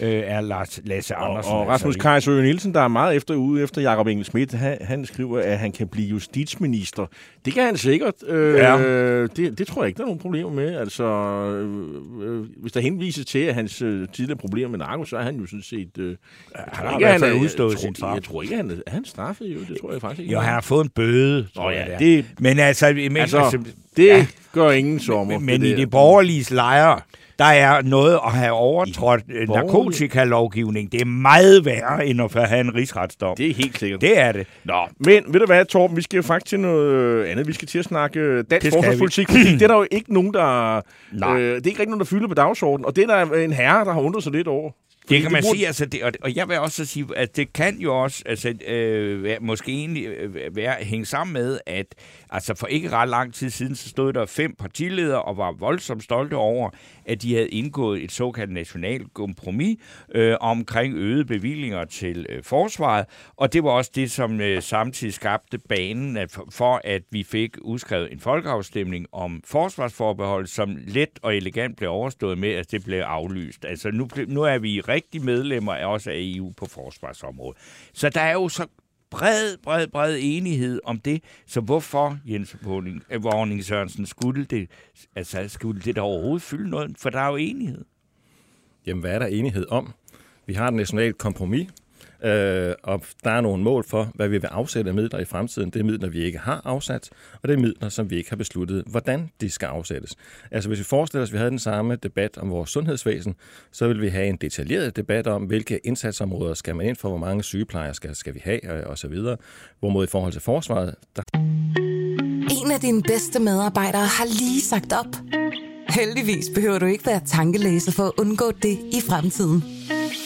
Øh, er Lars, Lasse Og, Andersen. og Rasmus altså. Kajsø Nielsen, der er meget efter ude efter Jakob Engel Schmidt, han, han skriver, at han kan blive justitsminister. Det kan han sikkert. Øh, Ja. det, det tror jeg ikke, der er nogen problemer med. Altså, øh, øh, hvis der henvises til, at hans øh, tidligere problemer med narko, så er han jo sådan set... Øh, jeg han har i ikke, hvert han fald er- udstået jeg sin straf. Jeg tror ikke, han er, han straffet jo. Det tror jeg faktisk ikke. Jo, han har fået en bøde, Nå jeg, ja, det er. det, Men altså, men, altså, altså det ja. gør ingen sommer. Men, men i det borgerlige lejre, der er noget at have overtrådt øh, borgerlige- narkotikalovgivning. Det er meget værre, end at have en rigsretsdom. Det er helt sikkert. Det er det. Nå, men ved du hvad, Torben, vi skal jo faktisk til noget øh, andet. Vi skal til at snakke øh, dansk forsvarspolitik, det er der jo ikke nogen, der... (clears throat) Nej. Øh, det er ikke rigtig nogen, der fylder på dagsordenen, og det er der en herre, der har undret sig lidt over. Det kan man burde- sige, altså det, og, og jeg vil også sige, at det kan jo også altså, øh, være, måske egentlig øh, være, hænge sammen med, at altså for ikke ret lang tid siden, så stod der fem partiledere og var voldsomt stolte over, at de havde indgået et såkaldt nationalt kompromis øh, omkring øgede bevillinger til øh, forsvaret, og det var også det, som øh, samtidig skabte banen at, for, at vi fik udskrevet en folkeafstemning om forsvarsforbehold, som let og elegant blev overstået med, at det blev aflyst. Altså nu, nu er vi rigtig medlemmer af også af EU på forsvarsområdet. Så der er jo så bred, bred, bred enighed om det. Så hvorfor, Jens Vågning, øh, Sørensen, skulle det, altså, skulle det der overhovedet fylde noget? For der er jo enighed. Jamen, hvad er der enighed om? Vi har et nationalt kompromis, øh, og der er nogle mål for, hvad vi vil afsætte af midler i fremtiden. Det er midler, vi ikke har afsat, og det er midler, som vi ikke har besluttet, hvordan de skal afsættes. Altså, hvis vi forestiller os, at vi havde den samme debat om vores sundhedsvæsen, så vil vi have en detaljeret debat om, hvilke indsatsområder skal man ind for, hvor mange sygeplejersker skal, skal vi have, og, og så videre. Hvorimod i forhold til forsvaret, der En af dine bedste medarbejdere har lige sagt op. Heldigvis behøver du ikke være tankelæser for at undgå det i fremtiden.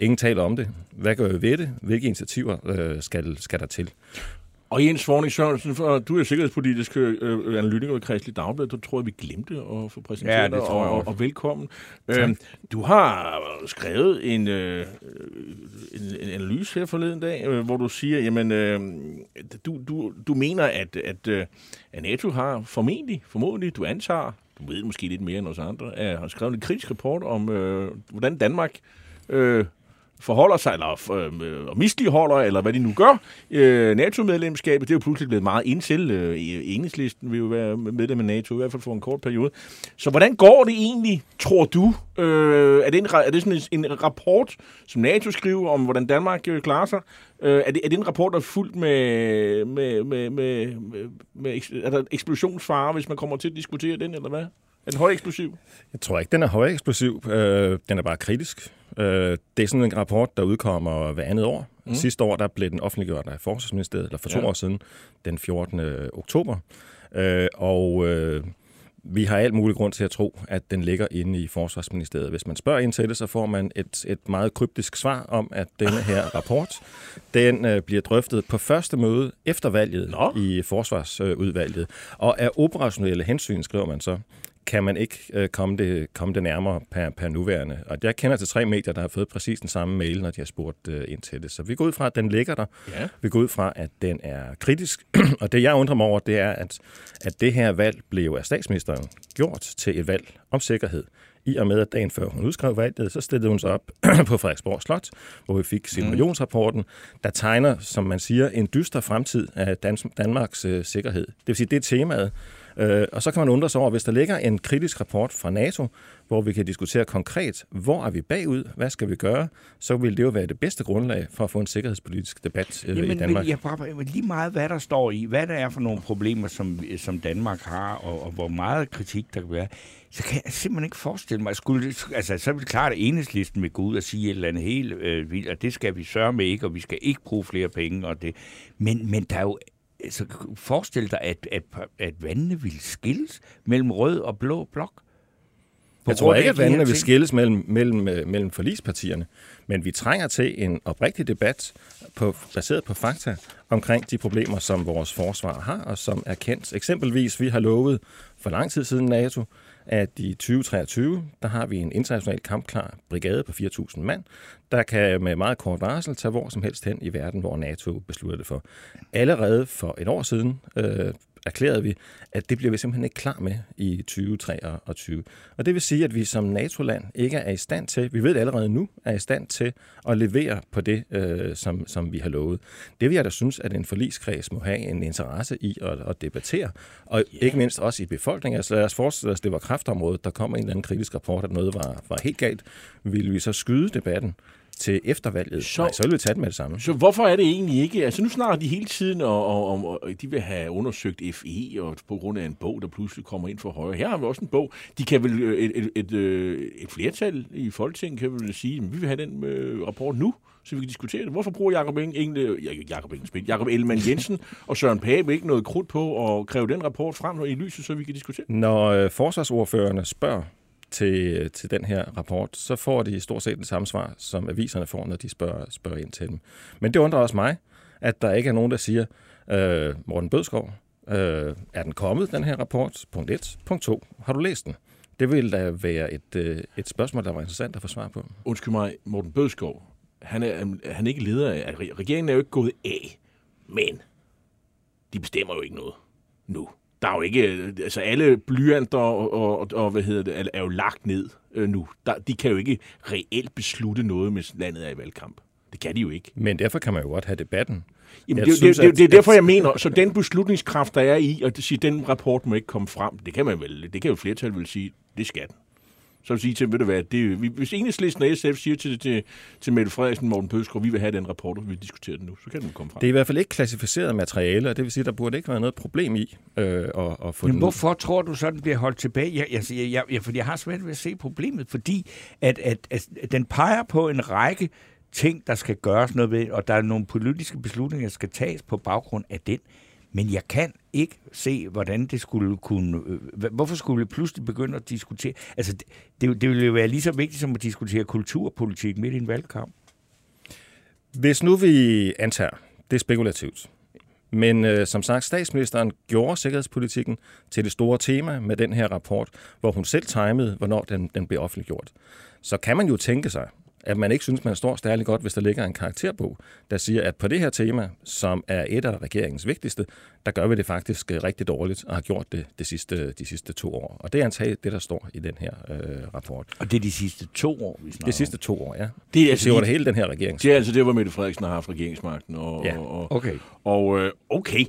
Ingen taler om det. Hvad gør vi ved det? Hvilke initiativer øh, skal, skal der til? Og Jens Forning Sørensen, for du er sikkerhedspolitisk øh, analytiker i Kristelig Dagblad. Du tror jeg, vi glemte at få præsenteret Ja, det dig, og, også. og velkommen. Øh, du har skrevet en, øh, en, en analyse her forleden dag, øh, hvor du siger, jamen, øh, du, du, du mener, at, at, øh, at NATO har formentlig, formodentlig, du antager, du ved måske lidt mere end os andre, at har skrevet en kritisk rapport om, øh, hvordan Danmark øh, forholder sig, eller øh, øh misligeholder, eller hvad de nu gør, øh, NATO-medlemskabet, det er jo pludselig blevet meget indtil. Øh, enhedslisten vil jo være medlem af NATO, i hvert fald for en kort periode. Så hvordan går det egentlig, tror du? Øh, er, det en, er det sådan en, en rapport, som NATO skriver om, hvordan Danmark øh, klarer sig? Øh, er, det, er det en rapport, der er fuldt med, med, med, med, med, med eks- eksplosionsfare, hvis man kommer til at diskutere den, eller hvad? Er den høj eksplosiv? Jeg tror ikke, den er højeksplosiv. Øh, den er bare kritisk. Øh, det er sådan en rapport, der udkommer hver andet år. Mm. Sidste år der blev den offentliggjort af Forsvarsministeriet, eller for to Ja. år siden, den 14. oktober. Øh, og øh, vi har alt mulig grund til at tro, at den ligger inde i Forsvarsministeriet. Hvis man spørger ind til det, så får man et, et meget kryptisk svar om, at denne (laughs) her rapport, den øh, bliver drøftet på første møde efter valget Nå. i Forsvarsudvalget. Og af operationelle hensyn, skriver man så, kan man ikke øh, komme, det, komme det nærmere per, per nuværende. Og jeg kender til tre medier, der har fået præcis den samme mail, når de har spurgt øh, ind til det. Så vi går ud fra, at den ligger der. Ja. Vi går ud fra, at den er kritisk. (clears throat) og det, jeg undrer mig over, det er, at, at det her valg blev af statsministeren gjort til et valg om sikkerhed. I og med, at dagen før hun udskrev valget, så stillede hun sig op (clears throat) på Frederiksborg Slot, hvor vi fik simulationsrapporten, der tegner, som man siger, en dyster fremtid af Dans- Danmarks øh, sikkerhed. Det vil sige, det er temaet. Øh, og så kan man undre sig over, hvis der ligger en kritisk rapport fra NATO, hvor vi kan diskutere konkret, hvor er vi bagud, hvad skal vi gøre, så vil det jo være det bedste grundlag for at få en sikkerhedspolitisk debat øh, i Jamen, Danmark. men, jeg bare, lige meget, hvad der står i, hvad der er for nogle problemer, som, som Danmark har, og, og hvor meget kritik der kan være, så kan jeg simpelthen ikke forestille mig, skulle, altså, så er det klart, at enhedslisten vil gå ud og sige et eller andet helt øh, vildt, og det skal vi sørge med ikke, og vi skal ikke bruge flere penge, og det. Men, men der er jo, altså, forestil dig, at, at, at vandene vil skilles mellem rød og blå blok. På Jeg tror ikke, at vandene vil skilles mellem, mellem, øh, mellem forlispartierne, men vi trænger til en oprigtig debat på, baseret på fakta omkring de problemer, som vores forsvar har og som er kendt. Eksempelvis, vi har lovet for lang tid siden NATO, at i 2023, der har vi en international kampklar brigade på 4.000 mand, der kan med meget kort varsel tage hvor som helst hen i verden, hvor NATO beslutter det for. Allerede for et år siden øh, erklærede vi, at det bliver vi simpelthen ikke klar med i 2023. Og det vil sige, at vi som NATO-land ikke er i stand til, vi ved det allerede nu, er i stand til at levere på det, øh, som, som vi har lovet. Det vil jeg da synes, at en forligskreds må have en interesse i at, at debattere, og yeah. ikke mindst også i befolkningen. Altså lad os forestille os, at det var kraftområdet, der kom en eller anden kritisk rapport, at noget var, var helt galt. Ville vi så skyde debatten til eftervalget? Så-. Nej, så ville vi tage det med det samme. Så hvorfor er det egentlig ikke? Altså nu snakker de hele tiden om, om, om og de vil have undersøgt FE, og på grund af en bog, der pludselig kommer ind for højre. Her har vi også en bog. De kan vel, øh, et, et, et, øh, et flertal i Folketinget kan vel sige, at vi vil have den øh, rapport nu, så vi kan diskutere det. Hvorfor bruger Jacob Eng, Eng, Jacob Eng, Jacob Ellemann Jensen (laughs) og Søren Pape ikke noget krudt på at kræve den rapport frem i lyset, så vi kan diskutere den? Når forsvarsordførerne spørger til, til den her rapport, så får de stort set det samme svar, som aviserne får, når de spørger, spørger ind til dem. Men det undrer også mig, at der ikke er nogen, der siger, øh, Morten Bødskov, øh, er den kommet, den her rapport? Punkt 1. Punkt 2. Har du læst den? Det ville da være et, øh, et spørgsmål, der var interessant at få svar på. Undskyld mig, Morten Bødskov, han er, han er ikke leder af, regeringen er jo ikke gået af, men de bestemmer jo ikke noget nu. Der er jo ikke, altså alle blyanter og, og, og hvad hedder det, er- jo lagt ned øh, nu. Der, de kan jo ikke reelt beslutte noget, hvis landet er i valgkamp. Det kan de jo ikke. Men derfor kan man jo godt have debatten. Jamen, det, synes, det, det, at- det er derfor, jeg mener, så den beslutningskraft, der er i, og det siger, den rapport må ikke komme frem, det kan man vel, det kan jo flertal vel sige, det skal den. Så vil sige til, ved du hvad, det, vi- hvis enhedslisten og SF siger til, til, til Mette Frederiksen, Morten Bødskov, vi vil have den rapport, og vi vil diskutere den nu, så kan den komme frem. Det er i hvert fald ikke klassificeret materiale, og det vil sige, der burde ikke være noget problem i øh, at, at få Men den hvorfor tror du så, den bliver holdt tilbage? Jeg, jeg, jeg, jeg, fordi jeg har svært ved at se problemet, fordi at, at, at, at den peger på en række ting, der skal gøres noget ved, og der er nogle politiske beslutninger, der skal tages på baggrund af den. Men jeg kan ikke se, hvordan det skulle kunne... Øh, hvorfor skulle vi pludselig begynde at diskutere... Altså, det, det, det ville jo være lige så vigtigt som at diskutere kulturpolitik midt i en valgkamp. Hvis nu vi antager, det er spekulativt, Men øh, som sagt, statsministeren gjorde sikkerhedspolitikken til det store tema med den her rapport, hvor hun selv timede, hvornår den, den blev offentliggjort. Så kan man jo tænke sig, at man ikke synes, man står stærligt godt, hvis der ligger en karakterbog, der siger, at på det her tema, som er et af regeringens vigtigste, der gør vi det faktisk øh, rigtig dårligt og har gjort det de sidste, de sidste to år. Og det er antageligt det, der står i den her øh, rapport. Og det er de sidste to år, vi snakker De sidste to år, ja. Det er Det altså det hele den her regering. Det er altså det, hvor Mette Frederiksen har haft regeringsmagten. Og, Ja, og, Okay. Og øh, okay,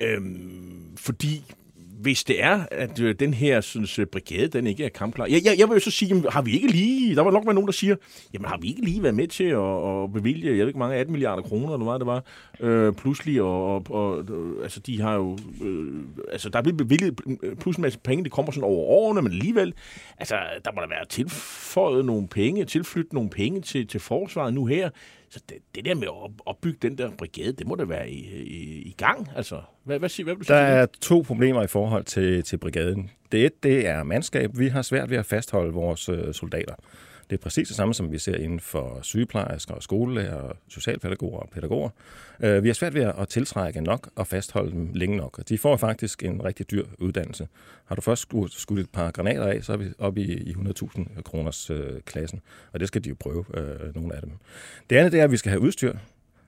øhm, fordi hvis det er, at øh, den her synes, øh, brigade, den ikke er kampklar. Jeg, jeg, jeg vil jo så sige, jamen, har vi ikke lige, der var nok være nogen, der siger, jamen har vi ikke lige været med til at, at bevilge, jeg ved ikke mange, 18 milliarder kroner, eller hvad det var, øh, pludselig, og, og, og øh, altså de har jo, øh, altså der er blevet bevilget plus en masse penge, det kommer sådan over årene, men alligevel, altså der må der være tilføjet nogle penge, tilflyttet nogle penge til, til forsvaret nu her, så det, det der med at opbygge den der brigade, det må da være i, i, i gang, altså. Hvad, hvad, siger, hvad vil du Der sige? er to problemer i forhold til, til brigaden. Det et, det er mandskab. Vi har svært ved at fastholde vores øh, soldater. Det er præcis det samme, som vi ser inden for sygeplejersker, og skolelærer, socialpædagoger og pædagoger. Øh, vi har svært ved at tiltrække nok og fastholde dem længe nok. Og De får faktisk en rigtig dyr uddannelse. Har du først skudt, et par granater af, så er vi oppe i, i 100.000 kroners øh, klassen. Og det skal de jo prøve, øh, nogle af dem. Det andet det er, at vi skal have udstyr,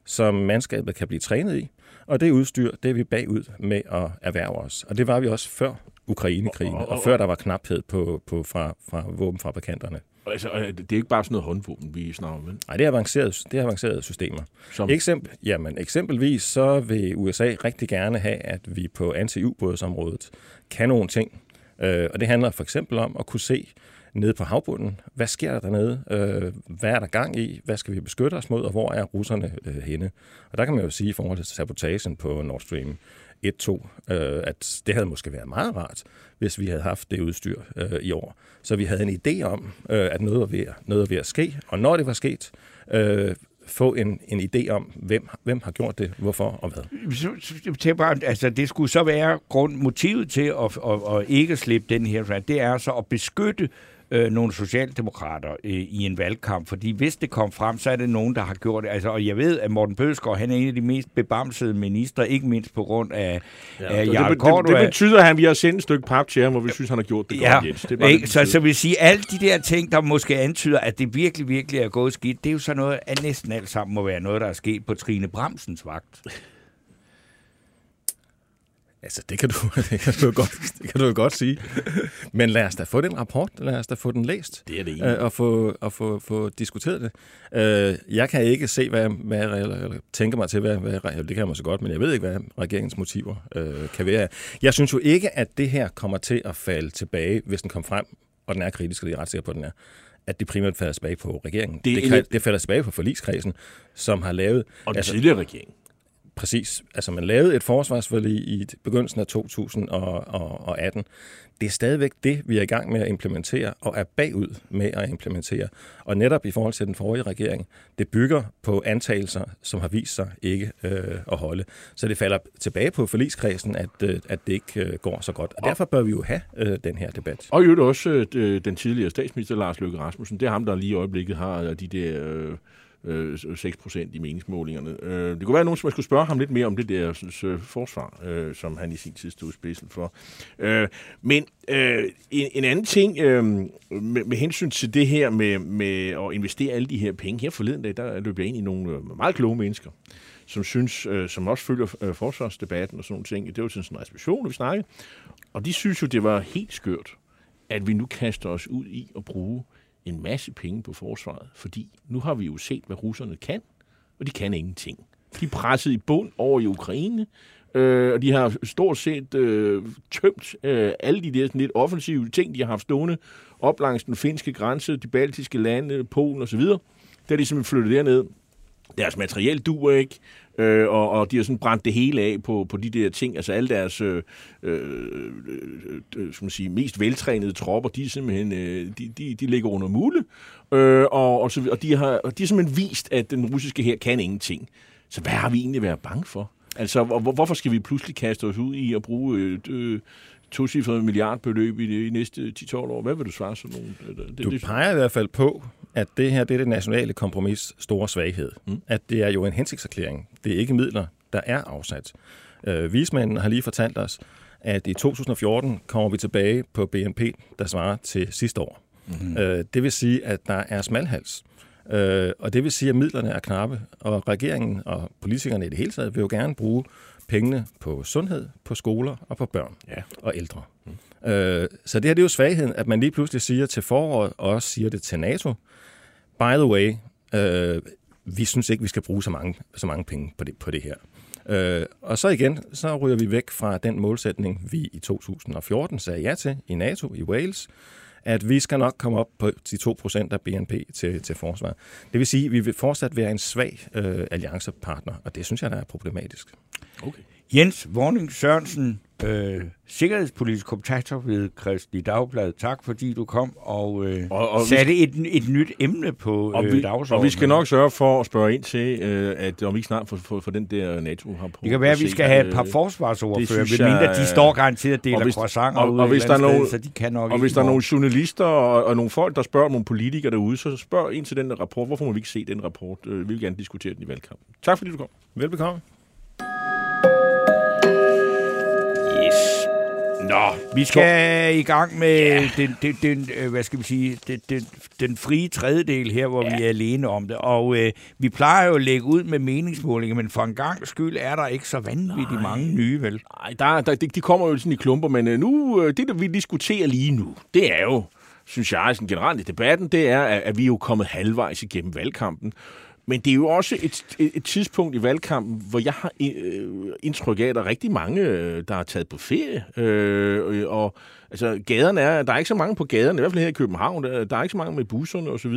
som mandskabet kan blive trænet i. Og det udstyr, det er vi bagud med at erhverve os. Og det var vi også før Ukrainekrigen, og, og, og før der var knaphed på, på fra, fra våbenfabrikanterne. Altså, det er ikke bare sådan noget håndvåben, vi snakker om? Nej, det er avancerede, det er avancerede systemer. Som, Eksempel, jamen, eksempelvis så vil USA rigtig gerne have, at vi på anti-ubådsområdet kan nogle ting. Øh, og det handler for eksempel om at kunne se nede på havbunden, hvad sker der dernede? Øh, hvad er der gang i? Hvad skal vi beskytte os mod? Og hvor er russerne øh, henne? Og der kan man jo sige i forhold til sabotagen på Nord Stream 1-2, øh, at det havde måske været meget rart, hvis vi havde haft det udstyr øh, i år. Så vi havde en idé om, øh, at noget var, ved, at- noget var ved at ske. Og når det var sket, øh, få en, en idé om, hvem, hvem har gjort det, hvorfor og hvad. Så, bare, altså, det skulle så være grund, motivet til at, at, at ikke slippe den her, det er så at beskytte øh, nogle socialdemokrater øh, i en valgkamp, fordi hvis det kom frem, så er det nogen, der har gjort det. Altså, og jeg ved, at Morten Bødskov, han er en af de mest bebamsede ministre, ikke mindst på grund af, ja, af det, Jarl det, det, Cordua. det, betyder, at han, vi har sendt et stykke pap til ham, hvor vi synes, han har gjort det Ja, godt, Jens. Det ikke? det, så, det så vil sige, alle de der ting, der måske antyder, at det virkelig, virkelig er gået skidt, det er jo så noget, at næsten alt sammen må være noget, der er sket på Trine Bramsens vagt. Altså, det kan, du, (laughs) det, kan du godt, det kan du godt sige. Men lad os da få den rapport, lad os da få den læst. Det er det ene. øh, og få, og få, få diskuteret det. Øh, jeg kan ikke se, hvad, hvad eller, eller tænke mig til, hvad, hvad, det kan jeg måske godt, men jeg ved ikke, hvad regeringens motiver øh, kan være. Jeg synes jo ikke, at det her kommer til at falde tilbage, hvis den kommer frem, og den er kritisk, og det er ret sikker på, at den er at det primært falder tilbage på regeringen. Det Det, kan, det falder tilbage på forligskredsen, som har lavet... Og den altså, tidligere regering. Præcis. Altså, man lavede et forsvarsforlig i begyndelsen af 2018. Det er stadigvæk det, vi er i gang med at implementere, og er bagud med at implementere. Og netop i forhold til den forrige regering, det bygger på antagelser, som har vist sig ikke øh, at holde. Så det falder tilbage på forligskredsen, at, øh, at det ikke øh, går så godt. Og derfor bør vi jo have øh, den her debat. Og i øvrigt også øh, den tidligere statsminister, Lars Løkke Rasmussen. Det er ham, der lige i øjeblikket har øh, de der øh, øh, 6% i meningsmålingerne. Øh, det kunne være, at nogen som skulle spørge ham lidt mere om det der øh, øh forsvar, øh, som han i sin tid stod spidsen for. Øh, men øh, en, en anden ting øh, med, med hensyn til det her med, med at investere alle de her penge. Her forleden dag, der løb jeg ind i nogle øh, meget kloge mennesker, som synes, øh, som også følger øh, forsvarsdebatten og sådan nogle ting. Det var sådan en reservation, vi snakkede. Og de synes jo, det var helt skørt, at vi nu kaster os ud i at bruge en masse penge på forsvaret, fordi nu har vi jo set, hvad russerne kan, og de kan ingenting. De er presset i bund over i Ukraine, øh, og de har stort set øh, tømt øh, alle de der sådan lidt offensive ting, de har haft stående op langs den finske grænse, de baltiske lande, Polen osv. Der er de simpelthen flyttet derned. Deres materiel duer ikke, øh, og, og de har sådan brændt det hele af på, på de der ting. Altså alle deres øh, øh, øh, skal man sige, mest veltrænede tropper, de er simpelthen øh, de, de, de ligger under mule, øh, og, og, så, og, de har, og de har simpelthen vist, at den russiske her kan ingenting. Så hvad har vi egentlig været bange for? Altså, hvor, hvor- hvorfor skal vi pludselig kaste os ud i at bruge et øh, tocifret milliardbeløb i de næste 10-12 år? Hvad vil du svare sådan nogle? Det, Du det, peger i hvert fald på, at det her det er det nationale kompromis store svaghed. Mm. At det er jo en hensigtserklæring. Det er ikke midler, der er afsat. Øh, vismændene har lige fortalt os, at i 2014 kommer vi tilbage på BNP, der svarer til sidste år. Mm-hmm. Øh, det vil sige, at der er smalhals. Øh, og det vil sige, at midlerne er knappe, og regeringen og politikerne i det hele taget vil jo gerne bruge pengene på sundhed, på skoler og på børn ja. og ældre. Mm. Øh, så det her det er jo svagheden, at man lige pludselig siger til foråret, og også siger det til NATO, by the way, øh, vi synes ikke, vi skal bruge så mange, så mange penge på det, på det her. Øh, og så igen, så ryger vi væk fra den målsætning, vi i 2014 sagde ja til i NATO, i Wales, at vi skal nok komme op på de 2% af BNP til, til forsvar. Det vil sige, at vi vil fortsat være en svag øh, alliancepartner, og det synes jeg, der er problematisk. Okay. Jens Vorning Sørensen, øh, sikkerhedspolitisk kommentator ved Kristelig Dagblad. Tak fordi du kom og, øh, og, og satte vi, et, et nyt emne på og øh, vi, dagsordenen. Og vi skal nok sørge for at spørge ind til, øh, at om vi snart får, får, får den der NATO har på. Det kan være, at vi skal have et par forsvarsordfører, ved mindre de står garanteret del af croissanter og, ude og hvis der er nogle, sted, så de kan nok Og hvis der er nogle journalister og, og nogle folk, der spørger nogle politikere derude, så spørg ind til den rapport. Hvorfor må vi ikke se den rapport? Øh, vi vil gerne diskutere den i valgkampen. Tak fordi du kom. Velbekomme. Nå, vi skal i gang med ja. den, den, den, øh, hvad skal vi sige, den, den, den frie tredjedel her, hvor ja. vi er alene om det. Og øh, vi plejer jo at lægge ud med meningsmålinger, men for en gang skyld er der ikke så vanvittigt Nej. mange nye, vel? Nej, der, der, de, de kommer jo sådan i klumper, men øh, nu, øh, det der vi diskuterer lige nu, det er jo, synes jeg, sådan generelt i debatten, det er, at, at vi er jo kommet halvvejs igennem valgkampen. Men det er jo også et, et, et tidspunkt i valgkampen, hvor jeg har øh, indtryk af, at der er rigtig mange, øh, der er taget på ferie. Øh, og altså, gaderne er, der er ikke så mange på gaderne, i hvert fald her i København. Der, der er ikke så mange med busserne osv.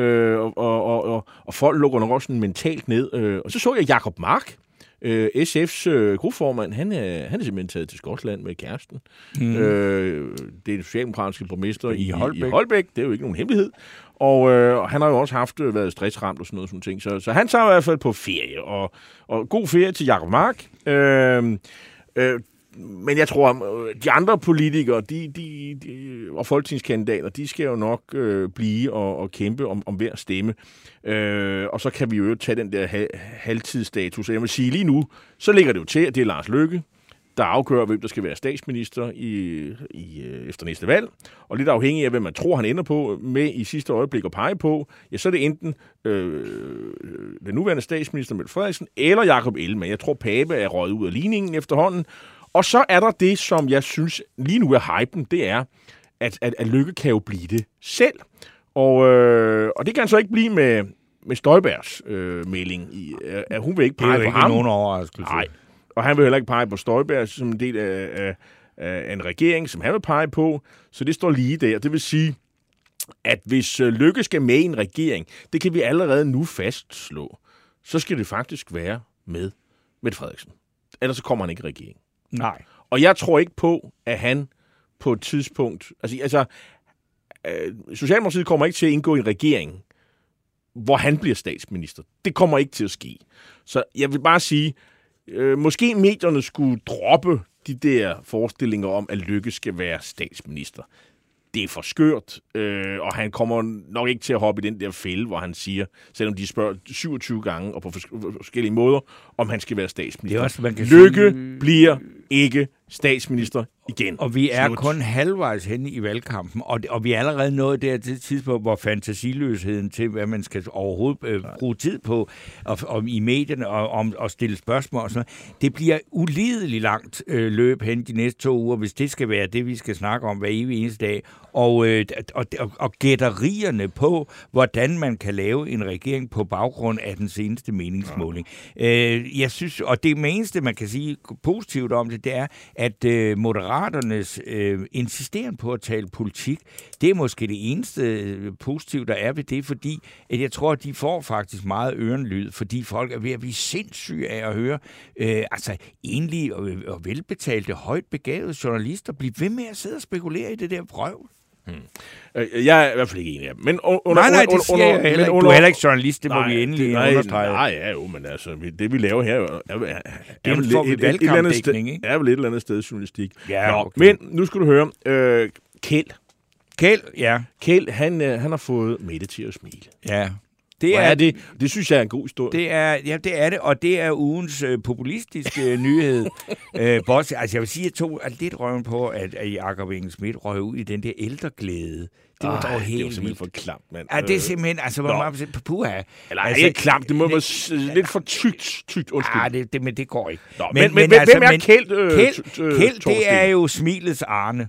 Øh, og, og, og, og folk lukker nok også sådan mentalt ned. Øh, og så så jeg Jakob Mark, Øh, SF's øh, gruppeformand, han er, han er simpelthen taget til Skotland med kæresten. Mm. Øh, det er den socialdemokratiske borgmester i, i, Holbæk. i Holbæk. Det er jo ikke nogen hemmelighed. Og øh, han har jo også haft øh, været stressramt og sådan noget. Sådan ting. Så, så han tager i hvert fald på ferie. Og, og god ferie til Jakob Mark. Øh, øh, men jeg tror, at de andre politikere de, de, de, og folketingskandidater, de skal jo nok øh, blive og, og kæmpe om, om hver stemme. Øh, og så kan vi jo tage den der halvtidsstatus. Jeg vil sige lige nu, så ligger det jo til, at det er Lars Løkke, der afgør, hvem der skal være statsminister i, i, øh, efter næste valg. Og lidt afhængig af, hvem man tror, han ender på med i sidste øjeblik at pege på, ja, så er det enten øh, den nuværende statsminister Mette Frederiksen eller Jakob Ellemann. Jeg tror, Pape er røget ud af ligningen efterhånden. Og så er der det, som jeg synes lige nu er hypen, det er, at, at, at Lykke kan jo blive det selv. Og, øh, og det kan han så ikke blive med, med Støjbergs øh, melding. I, at hun vil ikke pege på ham. Det er jo ikke nogen overraskelse. Nej, og han vil heller ikke pege på Støjberg som en del af, af, af en regering, som han vil pege på. Så det står lige der. Det vil sige, at hvis øh, Lykke skal med i en regering, det kan vi allerede nu fastslå, så skal det faktisk være med Mette Frederiksen. Ellers så kommer han ikke i regering. Nej. Og jeg tror ikke på, at han på et tidspunkt... Altså, altså øh, Socialdemokratiet kommer ikke til at indgå i en regering, hvor han bliver statsminister. Det kommer ikke til at ske. Så jeg vil bare sige, øh, måske medierne skulle droppe de der forestillinger om, at Lykke skal være statsminister. Det er for skørt, øh, og han kommer nok ikke til at hoppe i den der fælde, hvor han siger, selvom de spørger 27 gange og på forskellige måder, om han skal være statsminister. Det er også, man kan Lykke sige... bliver ikke statsminister igen. Og vi er Slut. kun halvvejs henne i valgkampen, og, og vi er allerede nået der til et tidspunkt, hvor fantasiløsheden til, hvad man skal overhovedet øh, bruge tid på, og, og i medierne, og om at stille spørgsmål og sådan det bliver ulideligt langt øh, løb hen de næste to uger, hvis det skal være det, vi skal snakke om hver evig eneste dag. Og, øh, og, og, og gætterierne på, hvordan man kan lave en regering på baggrund af den seneste meningsmåling. Ja. Øh, jeg synes, og det eneste, man kan sige positivt om det, det er, at øh, Moderaternes øh, insisteren på at tale politik, det er måske det eneste øh, positive, der er ved det, fordi at jeg tror, at de får faktisk meget ørenlyd, fordi folk er ved at blive sindssyge af at høre øh, altså enlige og, øh, og velbetalte, højt begavede journalister blive ved med at sidde og spekulere i det der prøv. Hmm. Jeg er i hvert fald ikke enig af dem. Men under, nej, nej, det siger jeg heller ikke. Du er heller ikke journalist, det må nej, vi endelig nej, understrege. Nej, ja, jo, men altså, det vi laver her er, er, er, er, vel, et, et, et, et, andet sted, ikke? er vel et eller andet sted journalistik. Ja, Nå, Men nu skal du høre, øh, Kjeld. Kjeld, ja. Kjeld, han, øh, han har fået Mette til at smile. Ja. Det Hvor er det? Det synes jeg er en god historie. Det er, ja, det er det, og det er ugens øh, populistiske (laughs) nyhed. øh, boss, altså jeg vil sige, at jeg tog lidt røven på, at, at Jacob Engel Schmidt røg ud i den der ældreglæde. Det var Ej, dog det helt var simpelthen for klamt, mand. Ja, det er simpelthen, altså, hvor på puha. Eller altså, ikke klamt, det må være s- lidt for tykt, tykt, undskyld. Ja, det, det, men det går ikke. Nå, men- men- men hvem er Kjeld, øh, Kjeld, øh, Kjeld det er jo smilets Arne.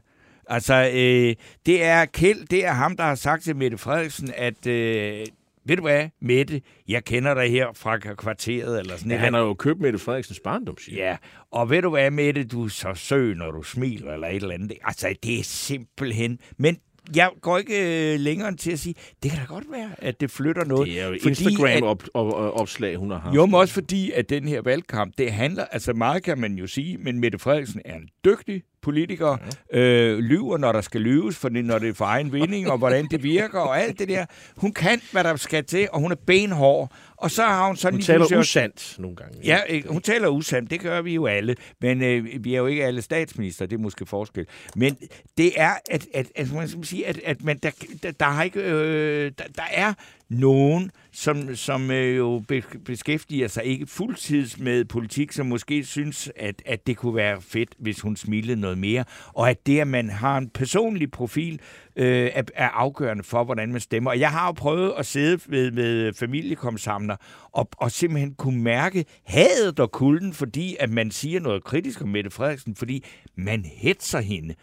Altså, øh, det er Kjeld, det er ham, der har sagt til Mette Frederiksen, at, øh, ved du hvad, Mette, jeg kender dig her fra kvarteret, eller sådan Ja, han har jo købt Mette Frederiksens barndom, siger Ja, og ved du hvad, Mette, du er så sød, når du smiler eller et eller andet. Altså, det er simpelthen... Men jeg går ikke øh, længere end til at sige, det kan da godt være, at det flytter noget. Det er jo fordi at- Instagram-opslag, hun har haft. jo, men også fordi, at den her valgkamp, det handler, altså meget kan man jo sige, men Mette Frederiksen er en dygtig politiker, øh, lyver, når der skal lyves, for når det er for egen vinding, og hvordan det virker, og alt det der. Hun kan, hvad der skal til, og hun er benhård. Og så har hun sådan Hun taler usandt nogle gange. Ja, øh, hun taler usandt, det gør vi jo alle, men øh, vi er jo ikke alle statsminister, det er måske forskel. Men det er, at, at, at man skal sige, at, at man, der, der, der, har ikke, øh, der, der er nogen, som, som øh, jo beskæftiger sig ikke fuldtids med politik, som måske synes, at, at det kunne være fedt, hvis hun smilede noget mere, og at det, at man har en personlig profil, øh, er, er afgørende for, hvordan man stemmer. Og jeg har jo prøvet at sidde ved, med familiekomsamler og, og simpelthen kunne mærke hadet og kulden, fordi at man siger noget kritisk om Mette Frederiksen, fordi man hetser hende.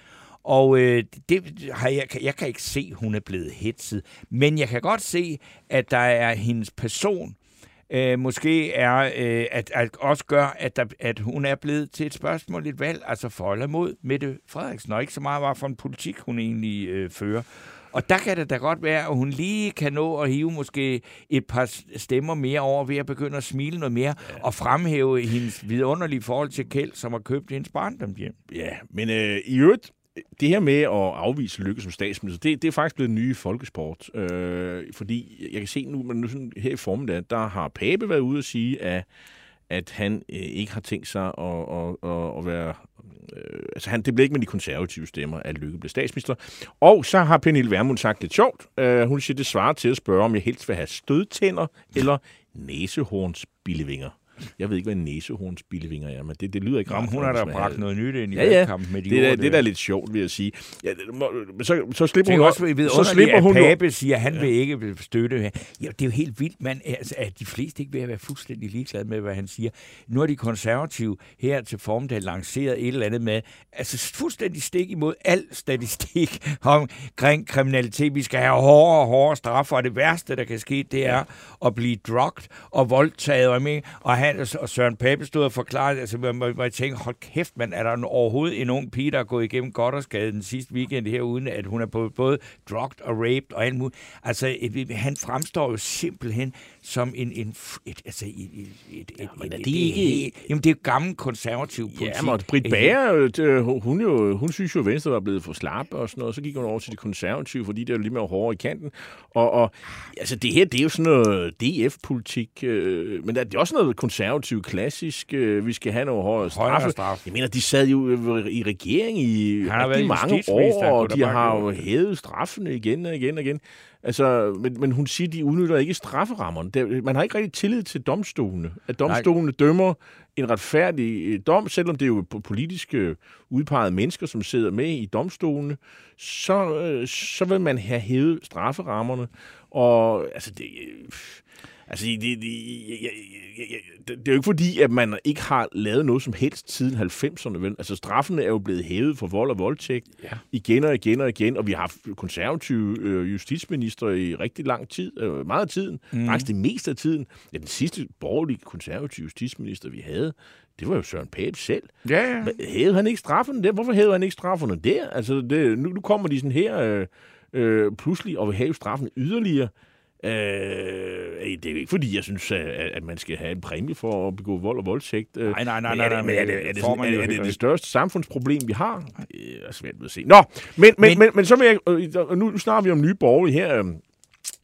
Og øh, det har jeg, jeg kan ikke se, hun er blevet hetset. Men jeg kan godt se, at der er hendes person, øh, måske er, øh, at, at også gør, at, der, at hun er blevet til et spørgsmål, et valg, altså for eller mod Mette Frederiksen, og ikke så meget var for en politik, hun egentlig øh, fører. Og der kan det da godt være, at hun lige kan nå at hive måske et par stemmer mere over ved at begynde at smile noget mere ja. og fremhæve hendes vidunderlige forhold til Kjeld, som har købt hendes barndomshjem. Ja, men øh, i øvrigt, det her med at afvise Lykke som statsminister, det, det er faktisk blevet en ny folkesport. Øh, fordi jeg kan se nu, men nu sådan, her i formiddag, der har Pape været ude og sige, at, at han øh, ikke har tænkt sig at, at, at, at være... Øh, altså han, det blev ikke med de konservative stemmer, at Lykke blev statsminister. Og så har Pernille Vermund sagt lidt sjovt. Øh, hun siger, det svarer til at spørge, om jeg helst vil have stødtænder eller næsehorns billevinger. (laughs) Jeg ved ikke, hvad næsehornsbillevinger er, men det, det lyder ikke Jamen, rart, hun har da man bragt noget nyt ind i Ja, ja. med de det, er, ord det er da lidt sjovt, vil jeg sige. Ja, må, men så, så slipper hun er også ved så slipper hun Pape siger, at han ja. vil ikke støtte. Ja, det er jo helt vildt, man. Altså, at de fleste ikke vil være fuldstændig ligeglade med, hvad han siger. Nu har de konservative her til formiddag lanceret et eller andet med, altså fuldstændig stik imod al statistik omkring kriminalitet. Vi skal have hårdere og hårdere straffer, og det værste, der kan ske, det er at blive drugt og voldtaget. Og, jeg mener, Johannes og Søren Pape stod og forklarede, altså, man, man, man tænkte, hold kæft, man, er der overhovedet en ung pige, der er gået igennem Goddersgade den sidste weekend her, uden at hun er på både drugged og raped og alt muligt. Altså, et, han fremstår jo simpelthen som en, en et, altså, et, et, et, et, men et, det ikke- et, jamen, det er jo gammel konservativ politik. Ja, men Britt Bager, øh, hun, jo, hun synes jo, at Venstre var blevet for slap og sådan noget. Så gik hun over til de konservative, fordi det er jo lidt mere hårdere i kanten. Og, og altså, det her, det er jo sådan noget DF-politik. Øh, men det er også noget konservativt klassisk. Øh, vi skal have noget hårdere straffe. Højere straf. Jeg mener, de sad jo øh, i regering i rigtig mange år, og de har jo hævet straffene igen og igen og igen. Altså, men, men hun siger, de udnytter ikke strafferammerne. Man har ikke rigtig tillid til domstolene. At domstolene Nej. dømmer en retfærdig øh, dom, selvom det er jo på politiske udpegede mennesker, som sidder med i domstolene, så, øh, så vil man have hævet strafferammerne. Og altså, det, øh, altså det, det, det, det er jo ikke fordi, at man ikke har lavet noget som helst siden 90'erne. Vel? Altså straffene er jo blevet hævet for vold og voldtægt ja. igen og igen og igen, og vi har haft konservative øh, justitsminister i rigtig lang tid, øh, meget af tiden, mm. faktisk det meste af tiden. Ja, den sidste borgerlige konservative justitsminister, vi havde, det var jo Søren Pape selv. Ja, ja. Hævede han ikke straffen der? Hvorfor hævede han ikke strafferne der? Altså, det, nu, nu kommer de sådan her øh, øh, pludselig og vil hæve straffen yderligere. Øh, det er jo ikke fordi, jeg synes, at, at man skal have en præmie for at begå vold og voldtægt. Øh, Nej, nej, nej, men er nej, det- nej, Men er det, er det, sådan, er, jo er det det største samfundsproblem, vi har? Det er svært ved at se. Nå, men, men, men, men, men så vil jeg... øh, Nu snakker vi om nye borgerlige her. øh,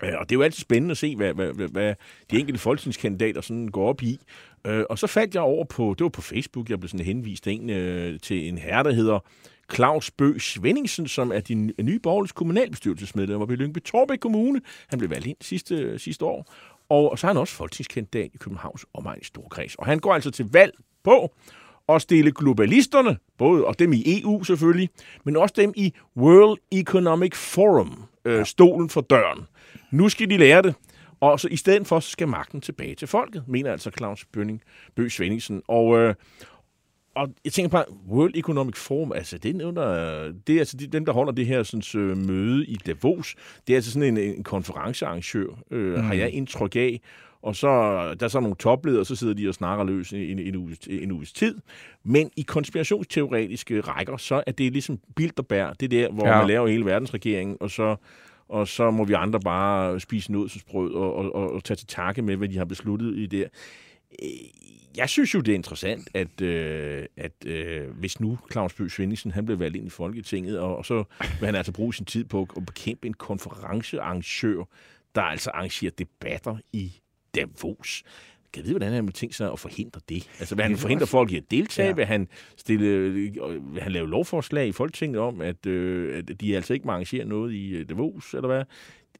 Øh, Og det er jo altid spændende at se, hvad, hvad, hvad, hvad de enkelte folketingskandidater sådan går op i. Øh, og så faldt jeg over på, det var på Facebook, jeg blev sådan henvist en, øh, til en herre, der hedder Claus Bø Svendingsen, som er din nye borgerlige kommunalbestyrelsesmedlem oppe i Lyngby Torbæk Kommune. Han blev valgt ind sidste, sidste år. Og, og så er han også folketingskandidat i Københavns omegns Storkreds. Og han går altså til valg på at stille globalisterne, både og dem i EU selvfølgelig, men også dem i World Economic Forum, øh, stolen for døren. Nu skal de lære det. Og så i stedet for, så skal magten tilbage til folket, mener altså Claus Bønning, Bøg Svendingsen. Og, øh, og jeg tænker bare, World Economic Forum, altså det er, det er altså de, dem, der holder det her sådan, øh, møde i Davos. Det er altså sådan en, en konferencearrangør, øh, mm. har jeg indtryk af. Og så der er så nogle topledere, så sidder de og snakker løs en, en, uges, en uges tid. Men i konspirationsteoretiske rækker, så er det ligesom Bilderberg, det der, hvor ja. man laver hele verdensregeringen, og så og så må vi andre bare spise nødsesbrød og, og, og, og tage til takke med, hvad de har besluttet i det. Øh, jeg synes jo, det er interessant, at, øh, at øh, hvis nu Claus Bøgh Svendsen, han blev valgt ind i Folketinget, og, og så vil han altså bruge sin tid på at bekæmpe en konferencearrangør, der altså arrangerer debatter i Davos. Kan jeg vide, hvordan han vil tænke sig at forhindre det? Altså, vil han forhindre folk i at deltage? Ja. Vil, han stille, vil han lave lovforslag i Folketinget om, at, øh, at de altså ikke må arrangere noget i øh, Davos, eller hvad?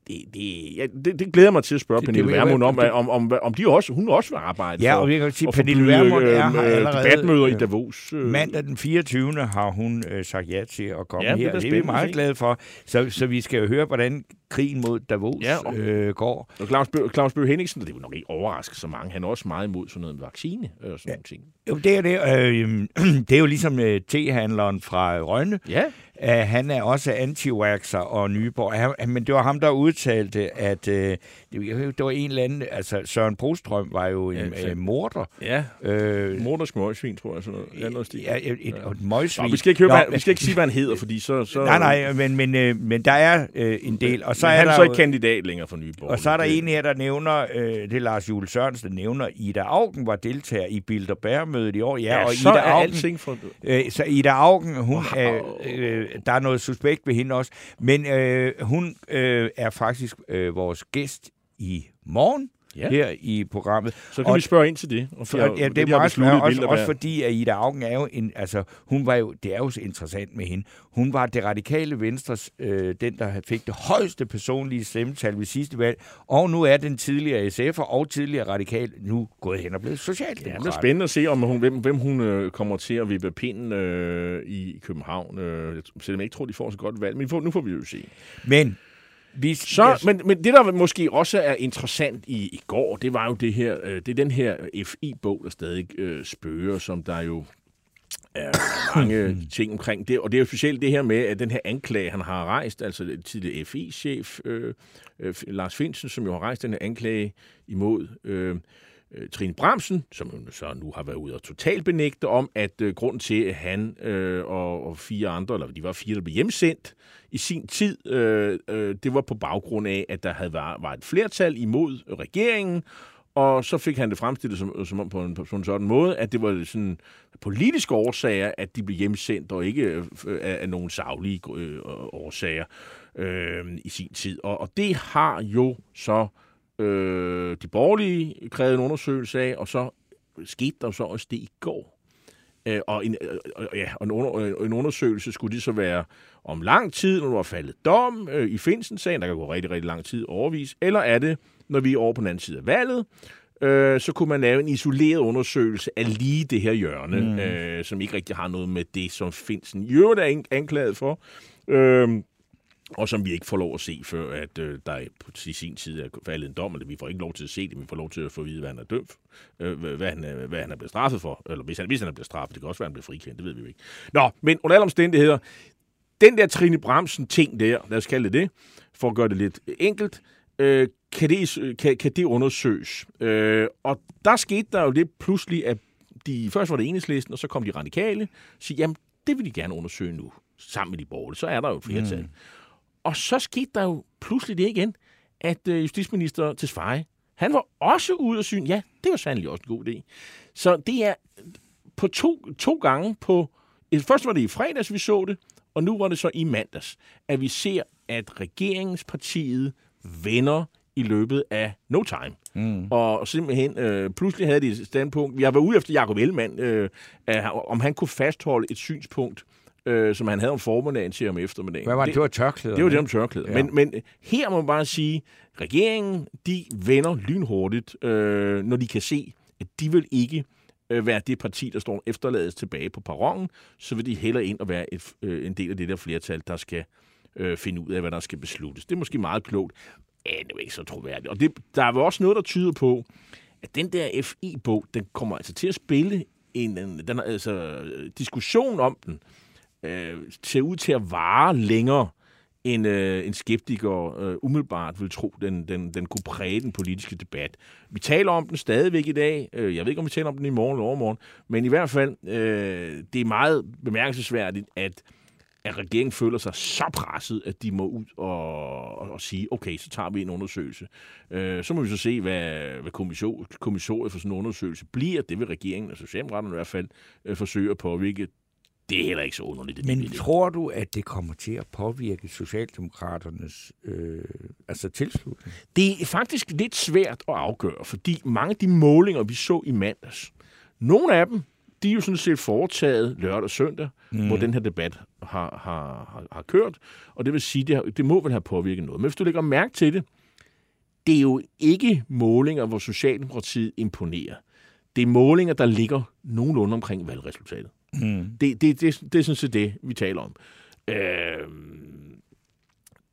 Det, det, ja, det, det glæder mig til at spørge det, Pernille Vermund om, om, om, om de også, hun også vil arbejde ja, for, og vi kan sige, Pernille Vermund er her øh, allerede. Debatmøder i Davos. Øh. Mandag den 24. har hun øh, sagt ja til at komme ja, her. Det er, det er vi meget glade for. Så, så vi skal jo høre, hvordan krigen mod Davos ja, og, øh, går. Og Claus, Bø, Claus Bøge Henningsen, det vil nok ikke overraske så mange, han er også meget imod sådan noget med vaccine og sådan ja. ting. Jo, det er det. Øh, (clears throat) det er jo ligesom øh, tehandleren fra Rønne. Ja. Uh, han er også anti og Nyborg. Han, men det var ham, der udtalte, at uh, det, var en eller anden... Altså, Søren Brostrøm var jo en ja, uh, morder. Ja, uh, mordersk møgsvin, tror jeg. Sådan noget. Ja, noget ja, et, et, ja. møgsvin. Nå, vi, skal ikke høre, Nå, vi skal ikke sige, hvad han hedder, fordi så... så nej, nej, men, men, uh, men der er uh, en del. Og så men er han der, er så ikke kandidat længere for Nyborg. Og så er der en her, der nævner, uh, det er Lars Jules Sørensen, der nævner, Ida Augen var deltager i Bilderberg-mødet i år. Ja, ja og så Ida er Augen, alting for... Uh, så Ida Augen, hun, wow. uh, uh, der er noget suspekt ved hende også. Men øh, hun øh, er faktisk øh, vores gæst i morgen ja. her i programmet. Så kan og, vi spørge ind til det. Og for, ja, det, det er også, også, også fordi, at Ida Augen er jo en, altså, hun var jo, det er jo så interessant med hende. Hun var det radikale venstres, øh, den der fik det højeste personlige stemmetal ved sidste valg, og nu er den tidligere SF'er og tidligere radikal nu gået hen og blevet socialdemokrat. Ja, det er spændende at se, om hun, hvem, hvem hun øh, kommer til at vippe pinden øh, i København, øh, selvom jeg ikke tror, de får så godt valg. Men nu får vi jo se. Men vi, så, yes. men, men det, der måske også er interessant i, i går, det var jo det her, øh, det er den her FI-bog, der stadig øh, spørger, som der jo er mange (laughs) ting omkring det. Og det er jo specielt det her med, at den her anklage, han har rejst, altså tidligere FI-chef øh, øh, Lars Finsen, som jo har rejst den her anklage imod øh, øh, Trine Bramsen, som så nu har været ude og totalt benægte om, at øh, grunden til, at han øh, og, og fire andre, eller de var fire, der blev hjemsendt i sin tid, øh, øh, det var på baggrund af, at der havde været, var et flertal imod regeringen, og så fik han det fremstillet som, som på, en, på en sådan måde, at det var sådan politiske årsager, at de blev hjemsendt, og ikke øh, af, af nogle savlige øh, årsager øh, i sin tid. Og, og det har jo så øh, de borgerlige krævede en undersøgelse af, og så skete der så også det i går. Øh, og en, øh, ja, og en, under, en undersøgelse skulle det så være om lang tid, når der var faldet dom øh, i Finsen-sagen, der kan gå rigtig, rigtig lang tid overvis, eller er det, når vi er over på den anden side af valget, øh, så kunne man lave en isoleret undersøgelse af lige det her hjørne, mm. øh, som ikke rigtig har noget med det, som Finsen i øvrigt er anklaget for. Øh, og som vi ikke får lov at se, før at øh, der på sin tid er faldet en dom, eller vi får ikke lov til at se det, vi får lov til at få at vide, hvad han er dømt, øh, hvad, han, øh, hvad han er blevet straffet for, eller hvis han, hvis han er blevet straffet, det kan også være, at han bliver frikendt, det ved vi jo ikke. Nå, men under alle omstændigheder, den der Trine Bramsen ting der, lad os kalde det det, for at gøre det lidt enkelt, øh, kan, det, øh, kan, kan det undersøges. Øh, og der skete der jo det pludselig, at de, først var det enhedslisten, og så kom de radikale, og siger, jamen, det vil de gerne undersøge nu, sammen med de borgerlige. Så er der jo et flertal. Mm. Og så skete der jo pludselig det igen, at øh, justitsminister Tesfaye, han var også ude og syne, ja, det var sandelig også en god idé. Så det er på to, to gange på, først var det i fredags, vi så det, og nu var det så i mandags, at vi ser, at regeringspartiet vender i løbet af no time. Mm. Og simpelthen, øh, pludselig havde de et standpunkt. Jeg var ude efter Jacob Ellemann, øh, om han kunne fastholde et synspunkt, øh, som han havde om formiddagen til om eftermiddagen. Hvad var det? Det var tørklæder. Det var det om tørklæder. Ja. Ja. Men, men her må man bare sige, regeringen, de vender lynhurtigt, øh, når de kan se, at de vil ikke øh, være det parti, der står efterlades tilbage på perronen, så vil de hellere ind og være et, øh, en del af det der flertal, der skal øh, finde ud af, hvad der skal besluttes. Det er måske meget klogt, men det er ikke så troværdigt. Og det, der er jo også noget, der tyder på, at den der FI-bog, den kommer altså til at spille en, en den, altså, diskussion om den, øh, ser ud til at vare længere, end øh, en skeptiker øh, umiddelbart vil tro, den, den, den kunne præge den politiske debat. Vi taler om den stadigvæk i dag. Øh, jeg ved ikke, om vi taler om den i morgen eller overmorgen, men i hvert fald, øh, det er meget bemærkelsesværdigt, at at regeringen føler sig så presset, at de må ud og, og, og sige, okay, så tager vi en undersøgelse. Øh, så må vi så se, hvad, hvad kommission, kommissoriet for sådan en undersøgelse bliver. Det vil regeringen og Socialdemokraterne i hvert fald øh, forsøge at påvirke. Det er heller ikke så underligt. at de Men det. tror du, at det kommer til at påvirke Socialdemokraternes øh, altså tilslutning? Det er faktisk lidt svært at afgøre, fordi mange af de målinger, vi så i mandags, nogle af dem, de er jo sådan set foretaget lørdag og søndag, mm. hvor den her debat har, har, har, har kørt, og det vil sige, det, har, det må vel have påvirket noget. Men hvis du lægger mærke til det, det er jo ikke målinger, hvor Socialdemokratiet imponerer. Det er målinger, der ligger nogenlunde omkring valgresultatet. Mm. Det, det, det, det er sådan set det, vi taler om. Øh,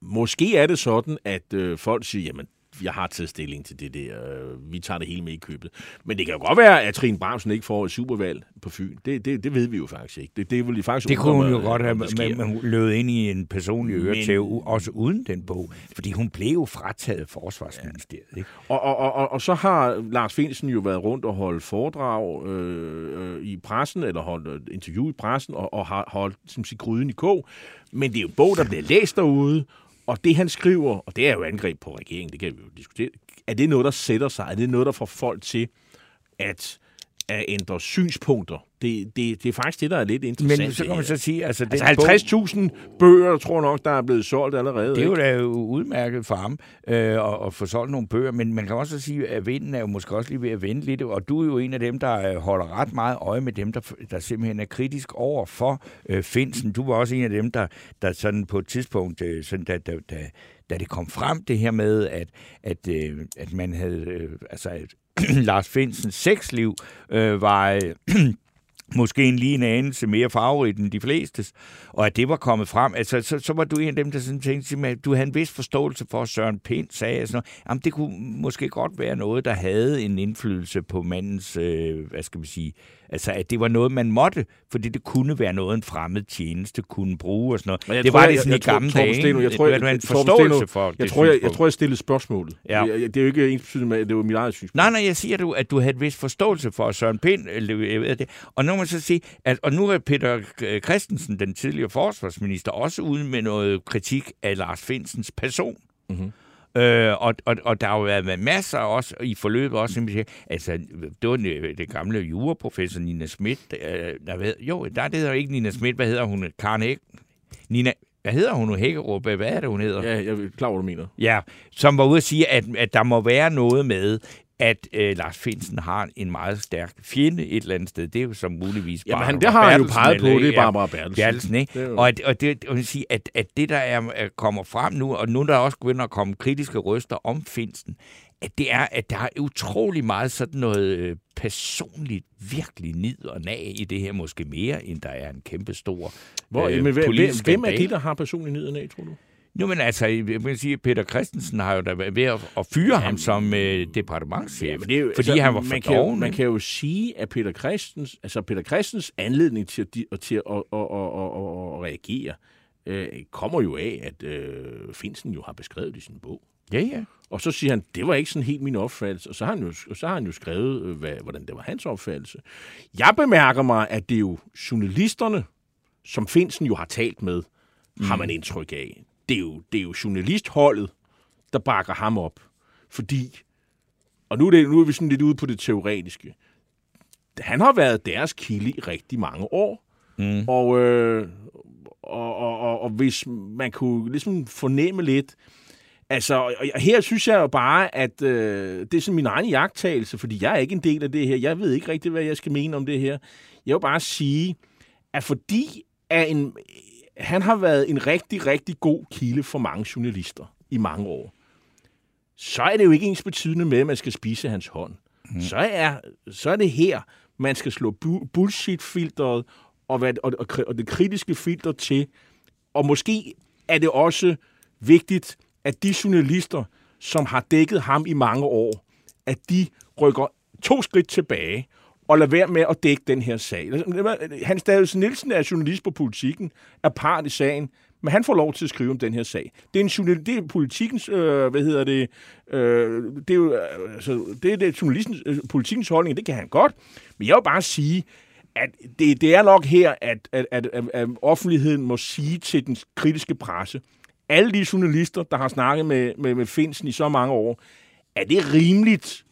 måske er det sådan, at øh, folk siger, jamen, jeg har taget stilling til det der, øh, vi tager det hele med i købet. Men det kan jo godt være, at Trine Bramsen ikke får et supervalg på Fyn. Det, det, det ved vi jo faktisk ikke. Det, det vil faktisk Det kunne hun jo mig, godt have, men, men hun lød ind i en personlig Men- øretæve, u- også uden den bog. Fordi hun blev jo frataget forsvarsministeriet. Ikke? Og, og, og, og, og så har Lars Finsen jo været rundt og holdt foredrag øh, øh, i pressen, eller holdt et interview i pressen, og, og har holdt som sige, gryden i kog. Men det er jo en bog, der bliver læst derude, og det han skriver, og det er jo angreb på regeringen, det kan vi jo diskutere, er det noget, der sætter sig? Er det noget, der får folk til at, at ændre synspunkter? Det, det, det er faktisk det, der er lidt interessant. Men så kan man så sige, altså, Altså 50.000 bøger, tror jeg nok, der er blevet solgt allerede. Det er jo da jo udmærket for ham øh, at, at få solgt nogle bøger, men man kan også sige, at vinden er jo måske også lige ved at vende lidt, og du er jo en af dem, der øh, holder ret meget øje med dem, der, der simpelthen er kritisk over for øh, Finsen. Du var også en af dem, der, der sådan på et tidspunkt, øh, sådan, da, da, da, da det kom frem det her med, at, at, øh, at man havde, øh, altså at (clears throat) Lars Finsens sexliv øh, var... Øh, (clears throat) måske en lige en anelse mere farverigt end de flestes, og at det var kommet frem, altså, så, så var du en af dem, der sådan tænkte, at du havde en vis forståelse for, at Søren Pind sagde, sådan noget, jamen, det kunne måske godt være noget, der havde en indflydelse på mandens, øh, hvad skal man sige, altså at det var noget, man måtte, fordi det kunne være noget, en fremmed tjeneste kunne bruge og sådan noget. Jeg det tror, var jeg- det sådan jeg i tror- gamle dage. Steno, jeg tror, det jeg- var en forståelse Steno, for Jeg det tror, jeg, jeg tror, jeg stillede spørgsmålet. Ja. Jeg- jeg- Det er jo ikke ens med, at det var mit eget synspunkt. Nej, nej, jeg siger du, at du havde et vis forståelse for Søren Pind. eller Jeg ved det. Og nu må man så sige, at og nu er Peter øh, Christensen, den tidligere forsvarsminister, også ude med noget kritik af Lars Finsens person. Mhm. Øh, og, og, og der har jo været masser også i forløbet også, altså, det var den, den gamle juraprofessor Nina Schmidt, øh, der ved, jo, der det hedder ikke Nina Schmidt, hvad hedder hun? Karen Hæk? Nina, hvad hedder hun nu? Hækkerup, hvad er det, hun hedder? Ja, jeg er klar, hvad du mener. Ja, som var ude at sige, at, at der må være noget med, at øh, Lars Finsen har en meget stærk fjende et eller andet sted. Det er jo som muligvis Jamen, Barbara han, det har han jo peget på, eller- det er Barbara Bertelsen. Bertelsen, ikke? Det er jo- Og, at, og det, og sige, at, at det, der er, er- kommer frem nu, og nu er der også begynder at komme kritiske røster om Finsen, at det er, at der er utrolig meget sådan noget øh, personligt virkelig nid og nag i det her, måske mere, end der er en kæmpe stor Hvor, øh, men, hvem, hvem, er det, der har personlig nyheden af, tror du? Jo, men altså, jeg vil sige, Peter Christensen har jo da været ved at, at fyre ham som øh, departementschef, men det er jo, fordi han var for man kan, jo, man kan jo sige, at Peter Christens, altså Peter Christens anledning til at, til at, at, at, at, at, reagere, øh, kommer jo af, at øh, Finsen jo har beskrevet det i sin bog. Ja, ja. Og så siger han, det var ikke sådan helt min opfattelse. Og så har han jo, så har han jo skrevet, øh, hvad, hvordan det var hans opfattelse. Jeg bemærker mig, at det er jo journalisterne, som Finsen jo har talt med, mm. har man indtryk af. Det er, jo, det er jo journalistholdet, der bakker ham op. Fordi, og nu er, det, nu er vi sådan lidt ude på det teoretiske, han har været deres kilde i rigtig mange år. Mm. Og, øh, og, og, og, og hvis man kunne ligesom fornemme lidt, altså og her synes jeg jo bare, at øh, det er sådan min egen jagttagelse, fordi jeg er ikke en del af det her. Jeg ved ikke rigtig, hvad jeg skal mene om det her. Jeg vil bare sige, at fordi er en, han har været en rigtig, rigtig god kilde for mange journalister i mange år. Så er det jo ikke ens betydende med, at man skal spise hans hånd. Mm. Så, er, så er det her, man skal slå bu- bullshit-filteret og, hvad, og, og, og det kritiske filter til. Og måske er det også vigtigt, at de journalister, som har dækket ham i mange år, at de rykker to skridt tilbage og lade være med at dække den her sag. Altså, Hans Davidsen Nielsen er journalist på politikken, er part i sagen, men han får lov til at skrive om den her sag. Det er, en journal, det er politikens, øh, hvad hedder det, øh, det er jo, øh, altså, det er det journalistens, øh, politikens holdning, det kan han godt, men jeg vil bare sige, at det, det er nok her, at, at, at, at, at offentligheden må sige til den kritiske presse, alle de journalister, der har snakket med, med, med Finsen i så mange år, er det rimeligt,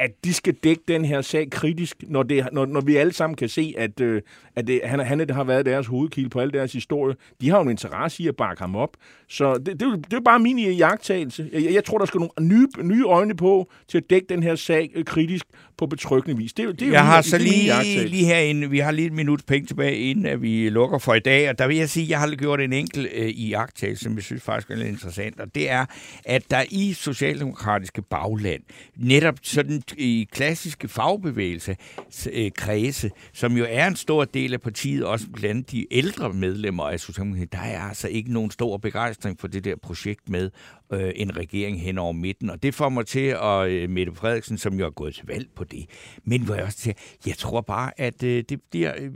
at de skal dække den her sag kritisk, når, det, når, når vi alle sammen kan se, at, øh, at det, han, han det har været deres hovedkilde på al deres historie. De har jo en interesse i at bakke ham op. Så det, det, det er bare min jagttagelse. Jeg, jeg tror, der skal nogle nye, nye øjne på til at dække den her sag øh, kritisk på betryggende vis. Det, det er jeg min, har så det lige, lige herinde, vi har lige et minut penge tilbage, inden at vi lukker for i dag, og der vil jeg sige, at jeg har gjort en enkelt øh, i jagttagelse, som jeg synes faktisk er lidt interessant, og det er, at der i socialdemokratiske bagland, netop sådan i klassiske fagbevægelse øh, kredse, som jo er en stor del af partiet, også blandt de ældre medlemmer af Socialdemokratiet, der er altså ikke nogen stor begejstring for det der projekt med øh, en regering hen over midten. Og det får mig til at øh, Mette Frederiksen, som jo er gået til valg på det. Men hvor jeg også siger, jeg tror bare, at øh, det bliver, øh,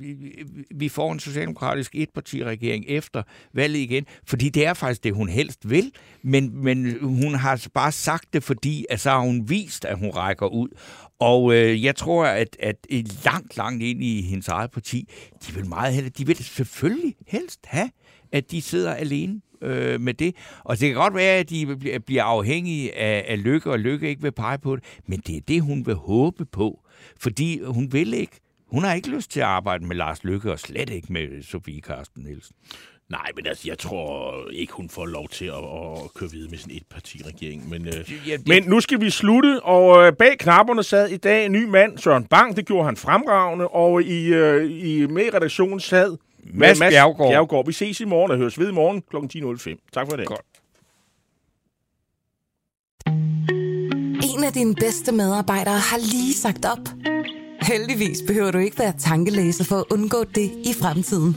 vi får en socialdemokratisk etpartiregering efter valget igen, fordi det er faktisk det, hun helst vil, men, men hun har bare sagt det, fordi at så har hun vist, at hun rækker ud. Og øh, jeg tror, at, at langt, langt ind i hendes eget parti, de vil meget hellere, de vil selvfølgelig helst have, at de sidder alene øh, med det. Og det kan godt være, at de bliver afhængige af, af Lykke, og Lykke ikke vil pege på det, men det er det, hun vil håbe på. Fordi hun vil ikke. Hun har ikke lyst til at arbejde med Lars Lykke, og slet ikke med Sofie Karsten Nielsen. Nej, men altså, jeg tror ikke, hun får lov til at, at køre videre med sin etpartiregering. Men, øh, ja, det... men nu skal vi slutte, og øh, bag knapperne sad i dag en ny mand, Søren Bang. Det gjorde han fremragende, og i, øh, i med redaktionen sad Mads, Mads Bjergård. Bjergård. Vi ses i morgen og høres ved i morgen kl. 10.05. Tak for det. Godt. En af dine bedste medarbejdere har lige sagt op. Heldigvis behøver du ikke være tankelæser for at undgå det i fremtiden.